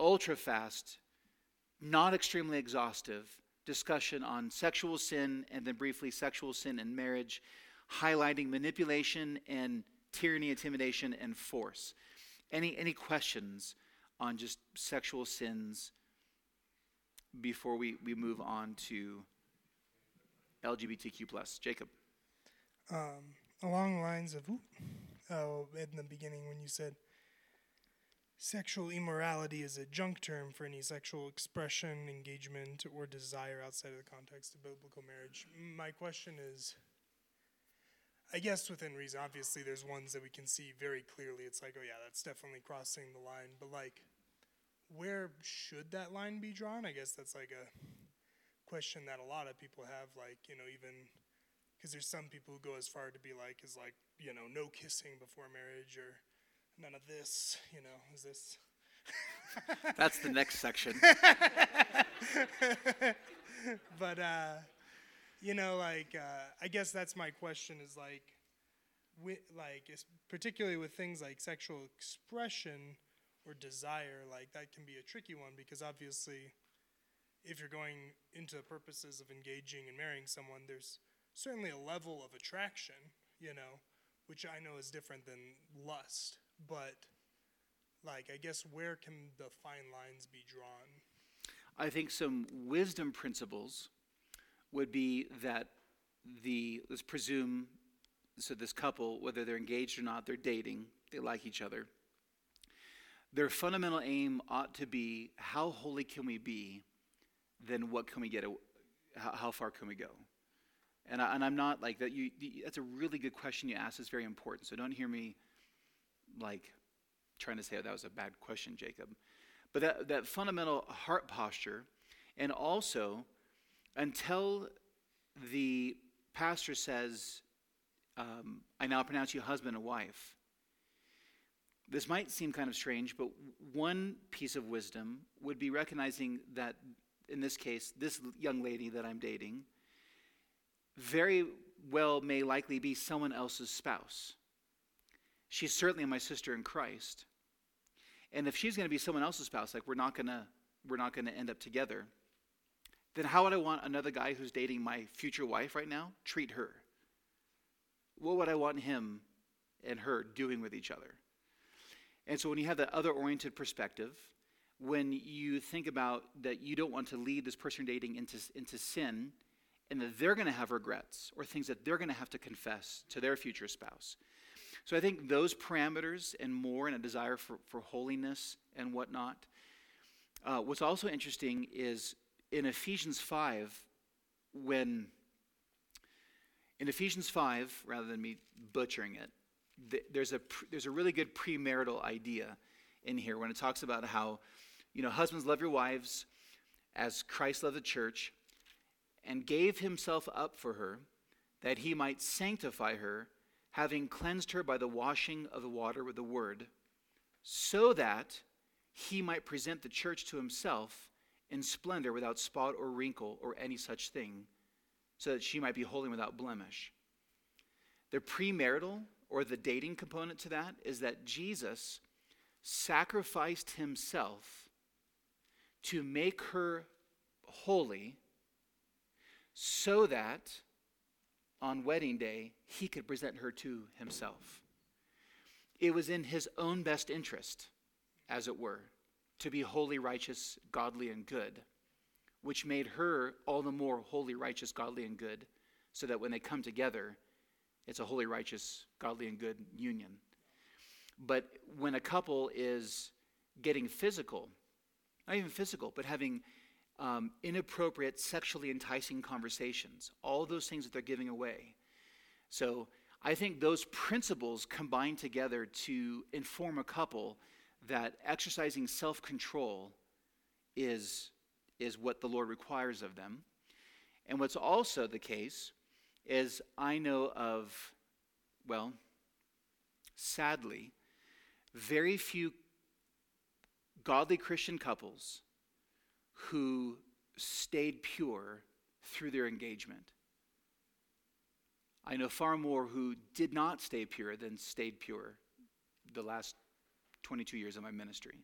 Speaker 1: ultra fast, not extremely exhaustive discussion on sexual sin and then briefly sexual sin and marriage, highlighting manipulation and tyranny, intimidation, and force. Any any questions on just sexual sins before we, we move on to LGBTQ plus? Jacob.
Speaker 6: um, along the lines of ooh, oh, in the beginning when you said sexual immorality is a junk term for any sexual expression, engagement, or desire outside of the context of biblical marriage. My question is. I guess within reason, obviously, there's ones that we can see very clearly. It's like, oh yeah, that's definitely crossing the line. But like, where should that line be drawn? I guess that's like a question that a lot of people have. Like, you know, even because there's some people who go as far to be like is like you know no kissing before marriage or none of this you know is this
Speaker 1: That's the next section.
Speaker 6: but uh you know like uh i guess that's my question is like with like particularly with things like sexual expression or desire like that can be a tricky one because obviously if you're going into the purposes of engaging and marrying someone there's certainly a level of attraction you know which i know is different than lust but like i guess where can the fine lines be drawn
Speaker 1: I think some wisdom principles would be that the, let's presume, so this couple, whether they're engaged or not, they're dating, they like each other. Their fundamental aim ought to be how holy can we be, then what can we get, how far can we go? And, I, and I'm not like that. You, that's a really good question you asked. It's very important. So don't hear me like trying to say oh, that was a bad question, Jacob. But that, that fundamental heart posture, and also until the pastor says, um, I now pronounce you husband and wife. This might seem kind of strange, but one piece of wisdom would be recognizing that in this case, this young lady that I'm dating, very well may likely be someone else's spouse. She's certainly my sister in Christ. And if she's going to be someone else's spouse, like we're not going to we're not going to end up together, then how would I want another guy who's dating my future wife right now treat her? What would I want him and her doing with each other? And so when you have that other oriented perspective, when you think about that you don't want to lead this person dating into, into sin and that they're going to have regrets or things that they're going to have to confess to their future spouse. So I think those parameters and more and a desire for, for holiness and whatnot. Uh, what's also interesting is in Ephesians 5, when in Ephesians 5, rather than me butchering it, th- there's, a, pr- there's a really good premarital idea in here when it talks about how, you know, husbands love your wives as Christ loved the church and gave himself up for her that he might sanctify her having cleansed her by the washing of the water with the word, so that he might present the church to himself in splendor without spot or wrinkle or any such thing, so that she might be holy without blemish. The premarital or the dating component to that is that Jesus sacrificed himself to make her holy so that on wedding day, he could present her to himself. It was in his own best interest, as it were, to be holy, righteous, godly, and good, which made her all the more holy, righteous, godly, and good, so that when they come together, it's a holy, righteous, godly, and good union. But when a couple is getting physical, not even physical, but having um, inappropriate, sexually enticing conversations, all those things that they're giving away. So I think those principles combine together to inform a couple that exercising self control is, is what the Lord requires of them. And what's also the case is I know of, well, sadly, very few godly Christian couples who stayed pure through their engagement. I know far more who did not stay pure than stayed pure the last 22 years of my ministry.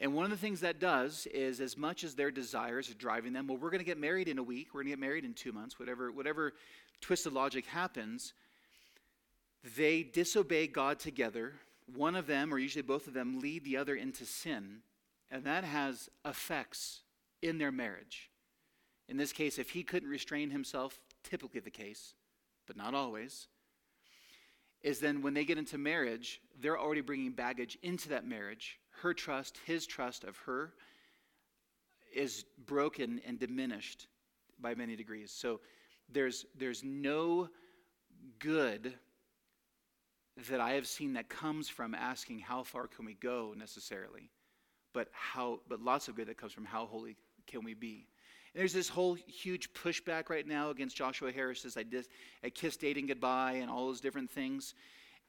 Speaker 1: And one of the things that does is, as much as their desires are driving them, well, we're going to get married in a week, we're going to get married in two months, whatever, whatever twisted logic happens, they disobey God together. One of them, or usually both of them, lead the other into sin and that has effects in their marriage. In this case, if he couldn't restrain himself, typically the case, but not always, is then when they get into marriage, they're already bringing baggage into that marriage. Her trust, his trust of her, is broken and diminished by many degrees. So there's, there's no good that I have seen that comes from asking how far can we go necessarily but how but lots of good that comes from how holy can we be. And there's this whole huge pushback right now against joshua harris's i did a kiss dating goodbye and all those different things.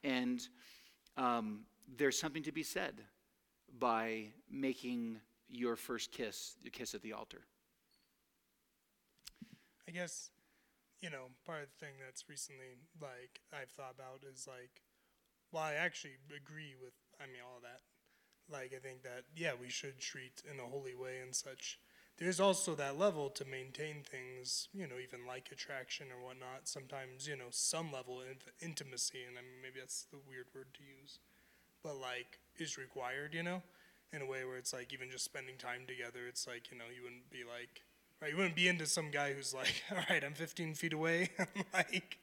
Speaker 1: And um, there's something to be said by making your first kiss your kiss at the altar.
Speaker 6: I guess, you know, part of the thing that's recently like I've thought about is like, well, I actually agree with I mean all of that, like I think that yeah, we should treat in a holy way and such. There's also that level to maintain things, you know, even like attraction or whatnot. Sometimes, you know, some level of intimacy, and I mean, maybe that's the weird word to use, but like is required, you know, in a way where it's like even just spending time together. It's like you know, you wouldn't be like, right? You wouldn't be into some guy who's like, all right, I'm 15 feet away. like,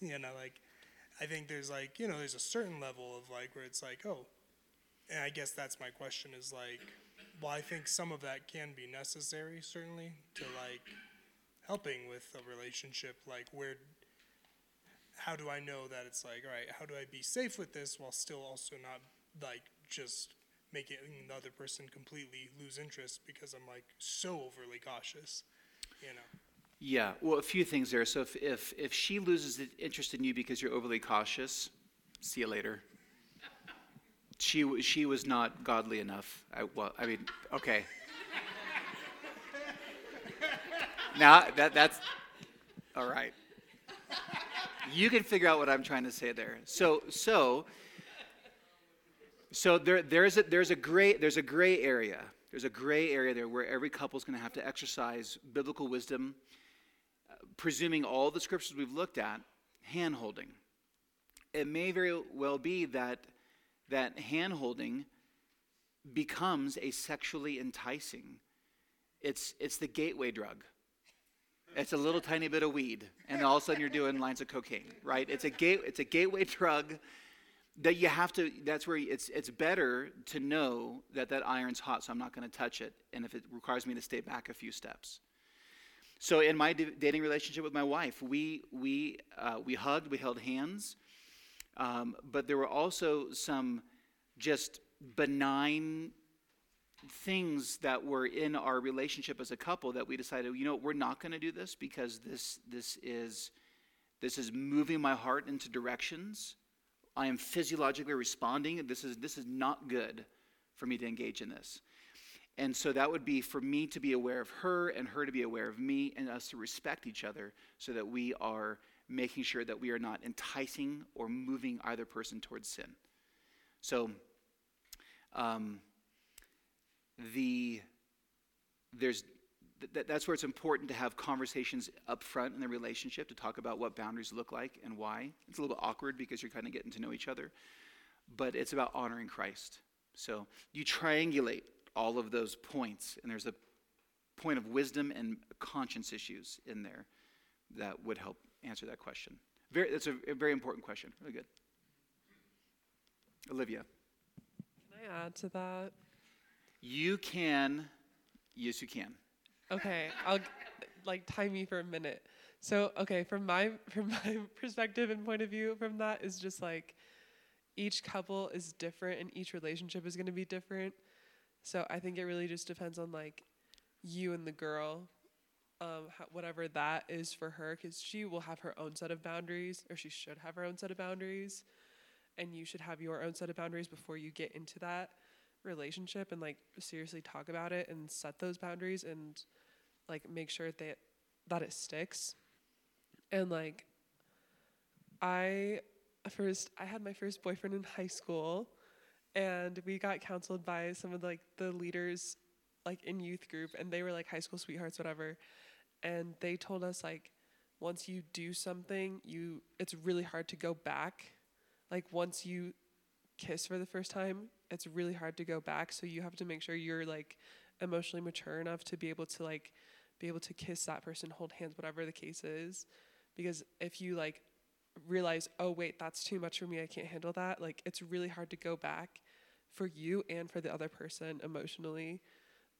Speaker 6: you know, like, I think there's like, you know, there's a certain level of like where it's like, oh, and I guess that's my question is like, well, I think some of that can be necessary, certainly, to like helping with a relationship. Like, where, how do I know that it's like, all right, how do I be safe with this while still also not like just making the other person completely lose interest because I'm like so overly cautious, you know?
Speaker 1: yeah well a few things there so if if, if she loses interest in you because you're overly cautious see you later she, she was not godly enough. I, well, I mean, okay. now that that's all right. You can figure out what I'm trying to say there. So so so there there's a there's a gray there's a gray area. There's a gray area there where every couple is going to have to exercise biblical wisdom, uh, presuming all the scriptures we've looked at, hand holding. It may very well be that that hand holding becomes a sexually enticing. It's it's the gateway drug. It's a little tiny bit of weed, and all of a sudden you're doing lines of cocaine, right? It's a gate. It's a gateway drug that you have to. That's where it's it's better to know that that iron's hot, so I'm not going to touch it, and if it requires me to stay back a few steps. So in my dating relationship with my wife, we we uh, we hugged, we held hands, um, but there were also some just benign things that were in our relationship as a couple that we decided, you know, we're not going to do this because this this is this is moving my heart into directions. I am physiologically responding. This is this is not good for me to engage in this. And so that would be for me to be aware of her and her to be aware of me and us to respect each other so that we are making sure that we are not enticing or moving either person towards sin. So um, the there's th- that's where it's important to have conversations up front in the relationship to talk about what boundaries look like and why. It's a little bit awkward because you're kind of getting to know each other, but it's about honoring Christ. So you triangulate all of those points, and there's a point of wisdom and conscience issues in there that would help answer that question. Very, that's a, a very important question. Really good. Olivia.
Speaker 7: Can I add to that?
Speaker 1: You can, yes, you can.
Speaker 7: Okay, I'll like time me for a minute. So, okay, from my from my perspective and point of view from that is just like each couple is different and each relationship is going to be different. So, I think it really just depends on like you and the girl um whatever that is for her cuz she will have her own set of boundaries or she should have her own set of boundaries. And you should have your own set of boundaries before you get into that relationship and like seriously talk about it and set those boundaries and like make sure that that it sticks. And like i first i had my first boyfriend in high school and we got counseled by some of like the leaders like in youth group and they were like high school sweethearts whatever and they told us like once you do something you it's really hard to go back. Like once you kiss for the first time it's really hard to go back. So you have to make sure you're like emotionally mature enough to be able to like be able to kiss that person hold hands whatever the case is. Because if you like realize oh wait that's too much for me i can't handle that like it's really hard to go back for you and for the other person emotionally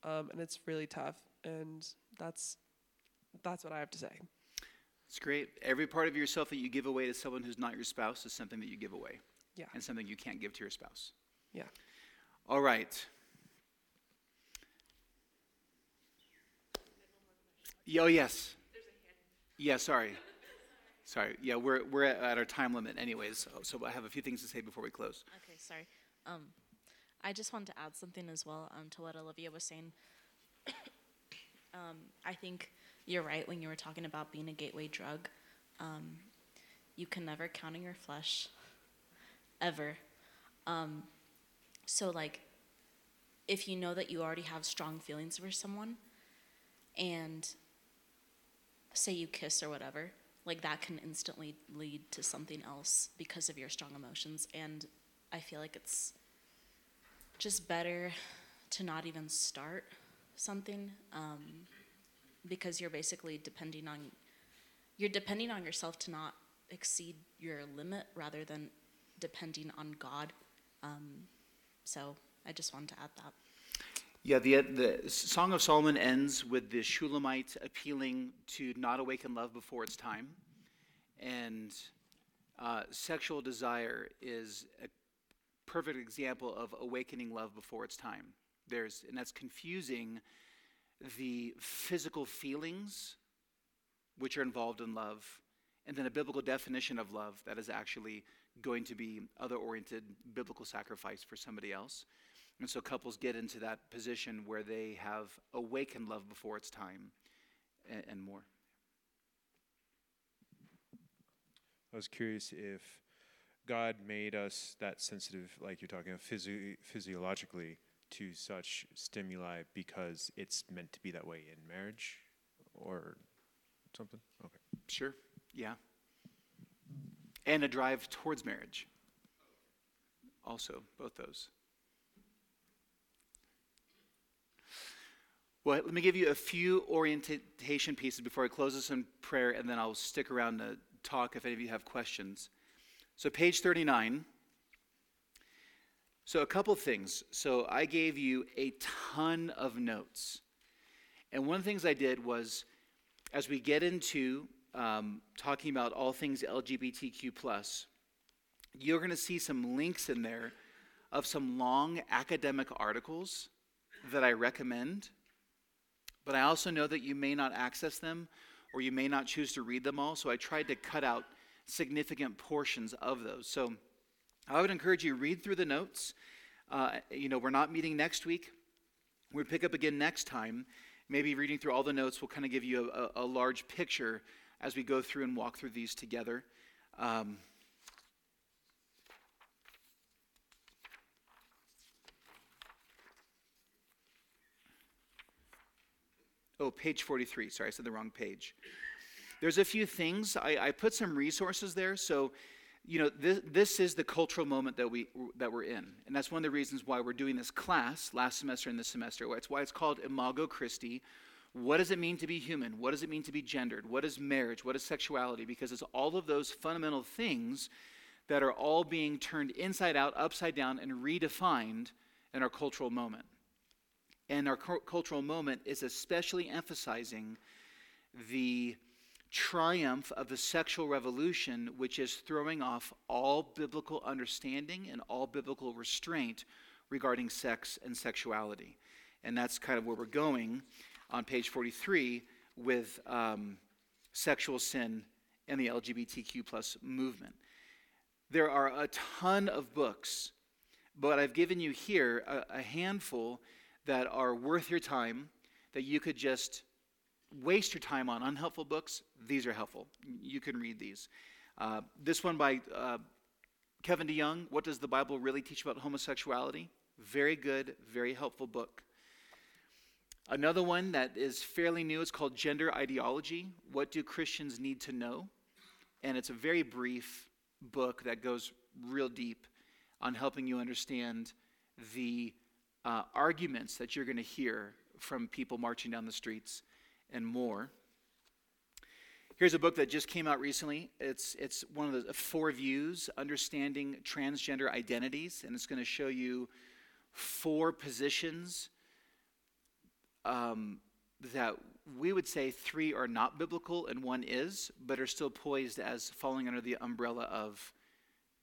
Speaker 7: um, and it's really tough. And that's that's what i have to say
Speaker 1: It's great. Every part of yourself that you give away to someone who's not your spouse is something that you give away.
Speaker 7: Yeah.
Speaker 1: And something you can't give to your spouse.
Speaker 7: yeah
Speaker 1: All right. Yeah, Oh, yes. Yeah, sorry. Sorry. Yeah, we're, we're at at our time limit anyways, so, so I have a few things to say before we close.
Speaker 8: Okay, sorry. Um, I just wanted to add something as well um, to what Olivia was saying. um, I think you're right when you were talking about being a gateway drug. Um, you can never count on your flesh, ever. Um, so, like, if you know that you already have strong feelings for someone, and say you kiss or whatever, like that can instantly lead to something else because of your strong emotions. And I feel like it's just better to not even start something um, because you're basically depending on you're depending on yourself to not exceed your limit rather than depending on God. Um, so I just wanted to add that.
Speaker 1: Yeah, the, the Song of Solomon ends with the Shulamite appealing to not awaken love before it's time. And uh, sexual desire is a perfect example of awakening love before it's time. There's, and that's confusing the physical feelings which are involved in love, and then a biblical definition of love that is actually going to be other oriented biblical sacrifice for somebody else. And so couples get into that position where they have awakened love before it's time. and, and more.
Speaker 9: I was curious if God made us that sensitive, like you're talking physio- physiologically to such stimuli because it's meant to be that way in marriage or something? Okay.
Speaker 1: Sure, yeah. And a drive towards marriage. Also, both those. Well, let me give you a few orientation pieces before I close this in prayer, and then I'll stick around to talk if any of you have questions. So, page 39. So, a couple things. So, I gave you a ton of notes. And one of the things I did was, as we get into um, talking about all things LGBTQ, you're going to see some links in there of some long academic articles that I recommend. But I also know that you may not access them or you may not choose to read them all. So I tried to cut out significant portions of those. So I would encourage you read through the notes. Uh, you know, we're not meeting next week. We'll pick up again next time. Maybe reading through all the notes will kind of give you a, a, a large picture as we go through and walk through these together. Um, oh, page 43. Sorry, I said the wrong page. There's a few things. I, I put some resources there. So, you know, this, this is the cultural moment that, we, that we're in. And that's one of the reasons why we're doing this class last semester and this semester. It's why it's called Imago Christi. What does it mean to be human? What does it mean to be gendered? What is marriage? What is sexuality? Because it's all of those fundamental things that are all being turned inside out, upside down, and redefined in our cultural moment. And our cu- cultural moment is especially emphasizing the triumph of the sexual revolution, which is throwing off all biblical understanding and all biblical restraint regarding sex and sexuality. And that's kind of where we're going on page 43 with um, sexual sin and the LGBTQ plus movement. There are a ton of books, but I've given you here a, a handful that are worth your time that you could just waste your time on unhelpful books, these are helpful. You can read these. Uh, this one by uh, Kevin DeYoung, What Does the Bible Really Teach About Homosexuality? Very good, very helpful book. Another one that is fairly new is called Gender Ideology What Do Christians Need to Know? And it's a very brief book that goes real deep on helping you understand the uh, arguments that you're going to hear from people marching down the streets and more. Here's a book that just came out recently. It's, it's one of the four views, Understanding Transgender Identities, and it's going to show you four positions um, that we would say three are not biblical and one is, but are still poised as falling under the umbrella of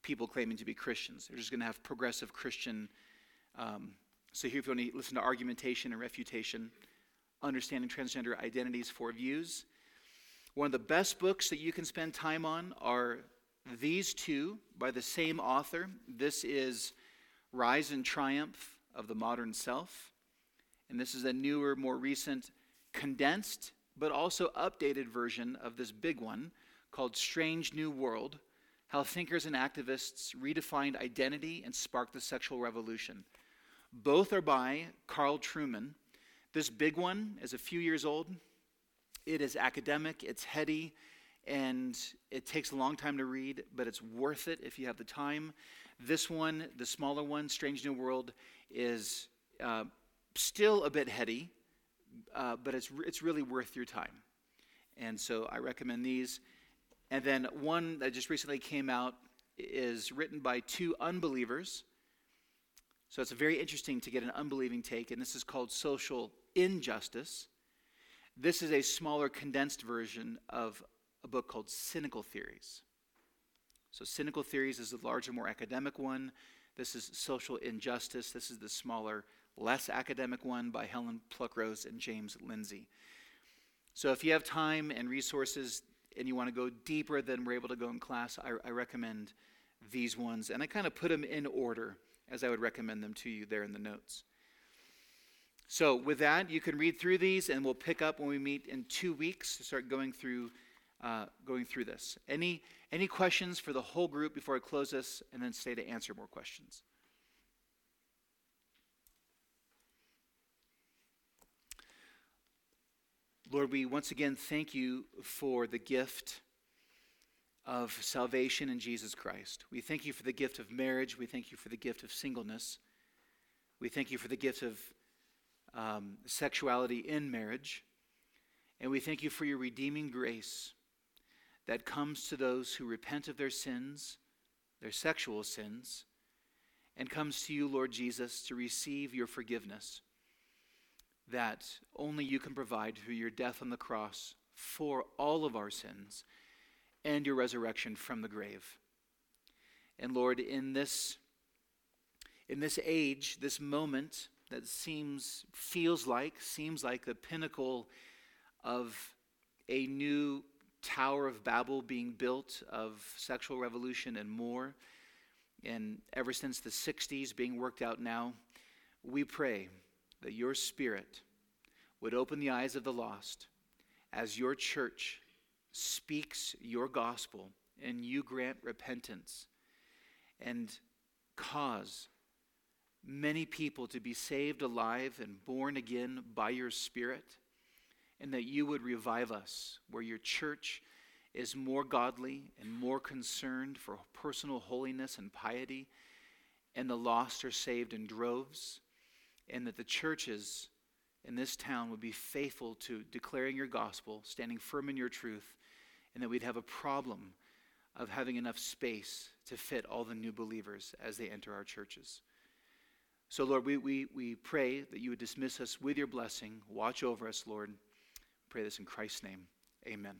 Speaker 1: people claiming to be Christians. They're just going to have progressive Christian. Um, so here, if you want to listen to argumentation and refutation, understanding transgender identities, four views. One of the best books that you can spend time on are these two by the same author. This is Rise and Triumph of the Modern Self. And this is a newer, more recent, condensed, but also updated version of this big one called Strange New World How Thinkers and Activists Redefined Identity and Sparked the Sexual Revolution. Both are by Carl Trueman. This big one is a few years old. It is academic, it's heady, and it takes a long time to read, but it's worth it if you have the time. This one, the smaller one, Strange New World, is uh, still a bit heady, uh, but it's, it's really worth your time. And so I recommend these. And then one that just recently came out is written by two unbelievers. So it's very interesting to get an unbelieving take, and this is called Social Injustice. This is a smaller, condensed version of a book called Cynical Theories. So, Cynical Theories is the larger, more academic one. This is Social Injustice. This is the smaller, less academic one by Helen Pluckrose and James Lindsay. So, if you have time and resources and you want to go deeper than we're able to go in class, I, I recommend these ones. And I kind of put them in order as I would recommend them to you there in the notes. So, with that, you can read through these, and we'll pick up when we meet in two weeks to start going through, uh, going through this. Any any questions for the whole group before I close this, and then stay to answer more questions? Lord, we once again thank you for the gift of salvation in Jesus Christ. We thank you for the gift of marriage. We thank you for the gift of singleness. We thank you for the gift of um, sexuality in marriage. And we thank you for your redeeming grace that comes to those who repent of their sins, their sexual sins, and comes to you, Lord Jesus, to receive your forgiveness that only you can provide through your death on the cross for all of our sins and your resurrection from the grave. And Lord, in this in this age, this moment that seems feels like seems like the pinnacle of a new Tower of Babel being built of sexual revolution and more, and ever since the 60s being worked out now, we pray that your Spirit would open the eyes of the lost as your church speaks your gospel and you grant repentance and cause many people to be saved alive and born again by your Spirit, and that you would revive us where your church is more godly and more concerned for personal holiness and piety, and the lost are saved in droves, and that the churches in this town would be faithful to declaring your gospel, standing firm in your truth, and that we'd have a problem of having enough space to fit all the new believers as they enter our churches. So, Lord, we, we, we pray that you would dismiss us with your blessing. Watch over us, Lord. Pray this in Christ's name. Amen.